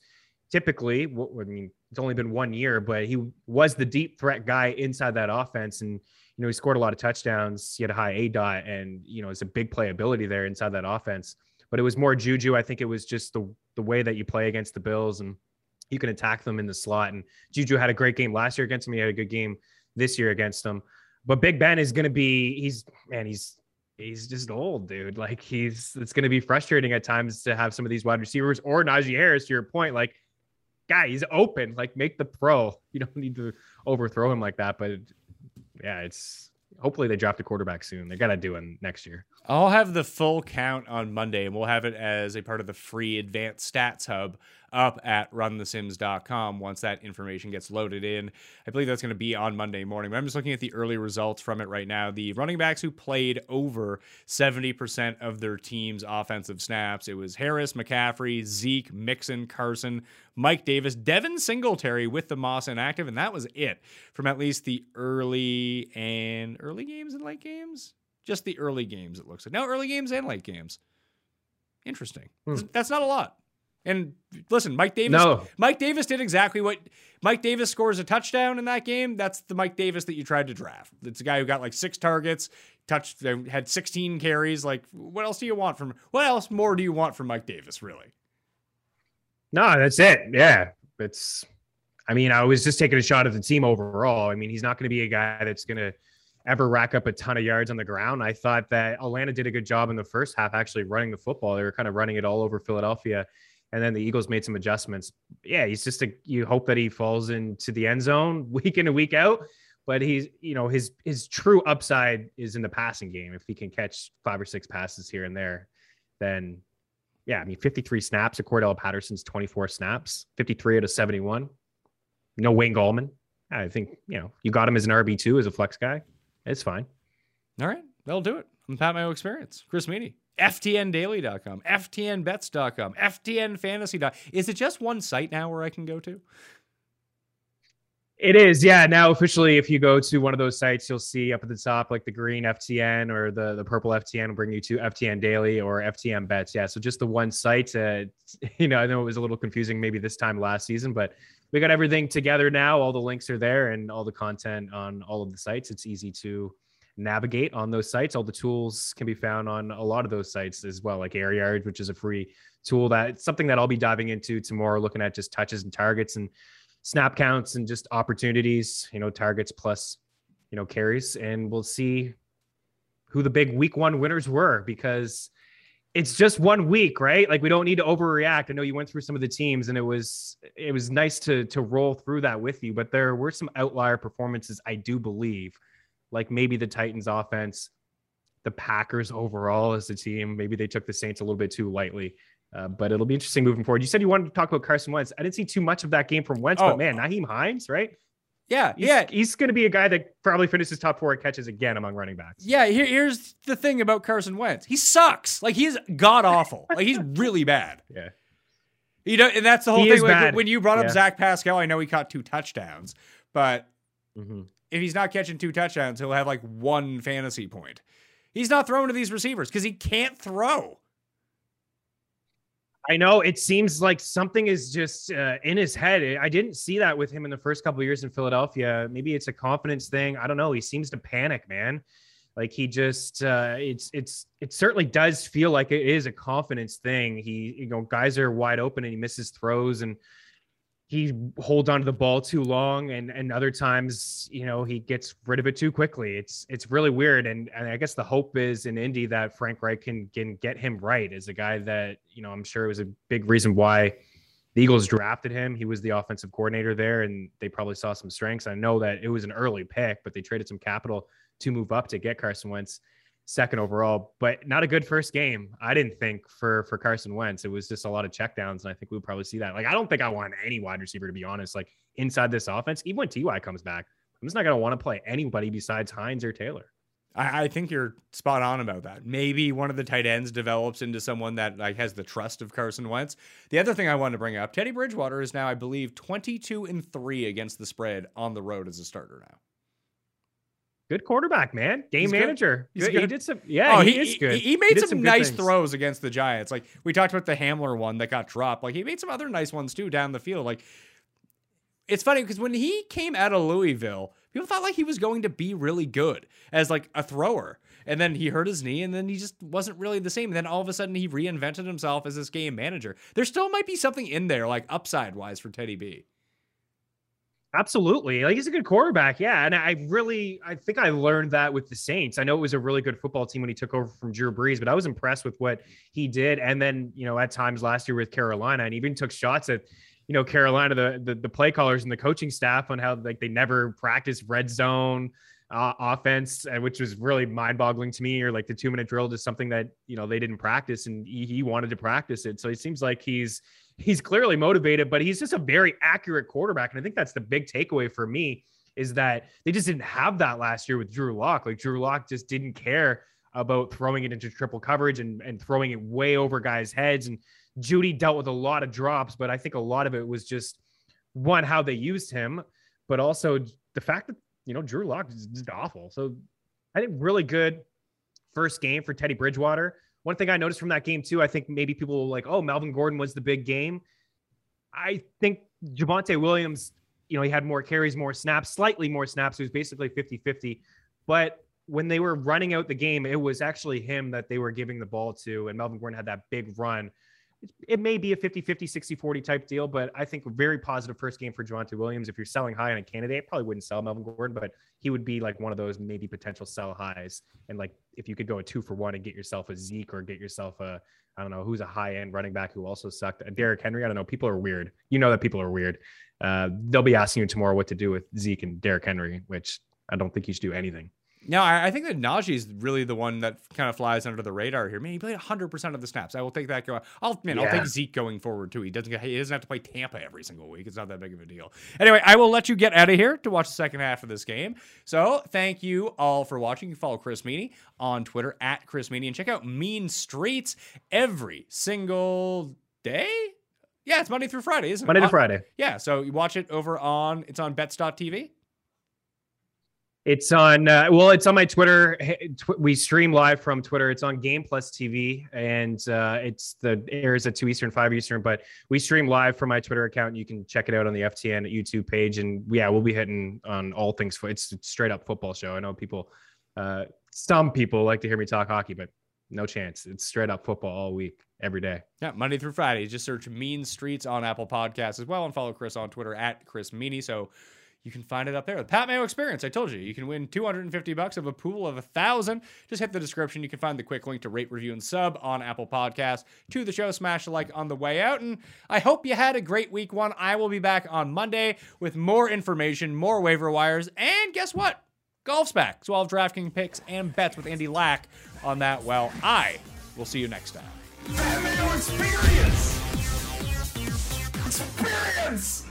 typically, I mean, it's only been one year, but he was the deep threat guy inside that offense, and you know he scored a lot of touchdowns. He had a high A dot, and you know it's a big playability there inside that offense. But it was more Juju. I think it was just the the way that you play against the Bills and you can attack them in the slot. And Juju had a great game last year against him. He had a good game this year against them. But Big Ben is going to be he's man he's he's just old dude. Like he's it's going to be frustrating at times to have some of these wide receivers or Najee Harris. To your point, like guy, he's open. Like make the throw. *laughs* You don't need to overthrow him like that. But yeah, it's hopefully they draft a quarterback soon. They got to do it next year. I'll have the full count on Monday, and we'll have it as a part of the free advanced stats hub up at runthesims.com once that information gets loaded in. I believe that's going to be on Monday morning. But I'm just looking at the early results from it right now. The running backs who played over 70% of their team's offensive snaps, it was Harris, McCaffrey, Zeke, Mixon, Carson, Mike Davis, Devin Singletary with the Moss inactive, and that was it from at least the early and early games and late games just the early games it looks like no early games and late games interesting Hmm. that's not a lot and listen mike davis No. mike davis did exactly what mike davis scores a touchdown in that game that's the mike davis that you tried to draft it's a guy who got like six targets touched uh, had 16 carries like what else do you want from what else more do you want from mike davis really No, that's it. Yeah. It's, I mean, I was just taking a shot at the team overall. I mean, he's not going to be a guy that's going to ever rack up a ton of yards on the ground. I thought that Atlanta did a good job in the first half actually running the football. They were kind of running it all over Philadelphia. And then the Eagles made some adjustments. Yeah, he's just a, you hope that he falls into the end zone *laughs* week in and week out. But he's, you know, his his true upside is in the passing game. If he can catch five or six passes here and there, then yeah, I mean, 53 snaps of Cordarrelle Patterson's 24 snaps, 53 out of 71. No Wayne Gallman. I think, you know, you got him as an RB2 as a flex guy. It's fine. all right that'll do it i'm pat mayo experience chris meaney ftndaily.com ftnbets.com ftnfantasy. is it just one site now where i can go to It is, yeah. Now officially, if you go to one of those sites, you'll see up at the top like the green FTN or the the purple FTN will bring you to FTN Daily or FTN Bets. Yeah, so just the one site. *laughs* You know, I know it was a little confusing maybe this time last season, but we got everything together now. All the links are there and all the content on all of the sites. It's easy to navigate on those sites. All the tools can be found on a lot of those sites as well, like Air Yard, which is a free tool that it's something that I'll be diving into tomorrow, looking at just touches and targets and snap counts and just opportunities, you know, targets plus, you know, carries. And we'll see who the big week one winners were because it's just one week, right? Like we don't need to overreact. I know you went through some of the teams and it was it was nice to to roll through that with you, but there were some outlier performances, I do believe, like maybe the Titans offense, the Packers overall as a team, maybe they took the Saints a little bit too lightly. Uh, but it'll be interesting moving forward. You said you wanted to talk about Carson Wentz. I didn't see too much of that game from Wentz, Oh. but man, Nyheim Hines, right? yeah He's, yeah he's going to be a guy that probably finishes top four catches again among running backs. Yeah, here, here's the thing about Carson Wentz. He sucks. Like he's god awful. like he's *laughs* really bad. Yeah. You know, and that's the whole He thing. Like, when you brought up Yeah. Zach Pascal, I know he caught two touchdowns, but Mhm. If he's not catching two touchdowns, he'll have like one fantasy point. He's not throwing to these receivers because he can't throw. I know it seems like something is just uh, in his head. I didn't see that with him in the first couple years in Philadelphia. Maybe it's a confidence thing. I don't know. He seems to panic, man. Like he just, uh, it's, it's, it certainly does feel like it is a confidence thing. He, you know, guys are wide open and he misses throws and he holds onto the ball too long and and other times you know he gets rid of it too quickly. It's it's really weird and, and i guess the hope is in indy that frank reich can can get him right as a guy that you know i'm sure it was a big reason why the eagles drafted him. He was the offensive coordinator there and they probably saw some strengths. I know that it was an early pick but they traded some capital to move up to get carson wentz second overall, but not a good first game. I didn't think for for Carson Wentz. It was just a lot of checkdowns, and I think we'll probably see that. Like, I don't think I want any wide receiver to be honest. Like inside this offense, even when Ty comes back, I'm just not going to want to play anybody besides Hines or Taylor. I, I, think you're spot on about that. Maybe one of the tight ends develops into someone that like has the trust of Carson Wentz. The other thing I wanted to bring up, Teddy Bridgewater is now, I believe, 22 and three against the spread on the road as a starter now good quarterback, man. Game he's manager. Good. Good. He did some. Yeah, oh, he, he, is good. He, he made some, some nice things. throws against the Giants. Like we talked about the Hamler one that got dropped. Like he made some other nice ones too down the field. Like it's funny because when he came out of Louisville, people thought like he was going to be really good as like a thrower. And then he hurt his knee, and then he just wasn't really the same. And then all of a sudden, he reinvented himself as this game manager. There still might be something in there, like upside wise, for Teddy B. Absolutely. Like he's a good quarterback. Yeah. And I really, I think I learned that with the Saints. I know it was a really good football team when he took over from Drew Brees, but I was impressed with what he did. And then, you know, at times last year with Carolina and even took shots at, you know, Carolina, the, the, the play callers and the coaching staff on how like they never practice red zone uh, offense, which was really mind boggling to me, or like the two minute drill, just something that, you know, they didn't practice and he, he wanted to practice it. So it seems like he's, he's clearly motivated, but he's just a very accurate quarterback. And I think that's the big takeaway for me is that they just didn't have that last year with Drew Lock. Like Drew Lock just didn't care about throwing it into triple coverage and, and throwing it way over guys' heads. And Jeudy dealt with a lot of drops, but I think a lot of it was just one, how they used him, but also the fact that, you know, Drew Lock is just awful. So I think really good first game for Teddy Bridgewater. One thing I noticed from that game too, I think maybe people will like, oh, Melvin Gordon was the big game. I think Javonte Williams, you know, he had more carries, more snaps, slightly more snaps. It was basically 50 50. But when they were running out the game, it was actually him that they were giving the ball to. And Melvin Gordon had that big run it may be a 50 50 60 40 type deal but i think a very positive first game for Javonte Williams. If you're selling high on a candidate probably wouldn't sell Melvin Gordon but he would be like one of those maybe potential sell highs. And like if you could go a two for one and get yourself a Zeke or get yourself a I don't know who's a high end running back who also sucked Derrick Henry I don't know people are weird. You know that people are weird. Uh, they'll be asking you tomorrow what to do with Zeke and Derrick Henry which I don't think you should do anything no, I, I think that Najee is really the one that kind of flies under the radar here. Man, he played 100% of the snaps. I will take that. Go. I'll man, yeah. I'll take Zeke going forward too. He doesn't. He doesn't have to play Tampa every single week. It's not that big of a deal. Anyway, I will let you get out of here to watch the second half of this game. So thank you all for watching. You follow Chris Meaney on Twitter at Chris Meaney and check out Mean Streets every single day. Yeah, it's Monday through Friday, isn't Monday it? Monday to Friday. Yeah, so you watch it over on. It's on Bets.tv. It's on. Uh, well, it's on my Twitter. We stream live from Twitter. It's on Game Plus TV, and uh, it's the airs at two Eastern, five Eastern. But we stream live from my Twitter account. You can check it out on the FTN YouTube page, and yeah, we'll be hitting on all things. It's straight up football show. I know people, uh, some people like to hear me talk hockey, but no chance. It's straight up football all week, every day. Yeah, Monday through Friday. Just search Mean Streets on Apple Podcasts as well, and follow Chris on Twitter at Chris Meaney. So you can find it up there. The Pat Mayo Experience. I told you, you can win 250 bucks of a pool of a thousand. Just hit the description. You can find the quick link to rate, review, and sub on Apple Podcasts to the show. Smash the like on the way out. And I hope you had a great week one. I will be back on Monday with more information, more waiver wires, and guess what? Golf's back. So I'll have DraftKings picks and bets with Andy Lack on that. Well, I will see you next time. Pat Mayo Experience! Experience!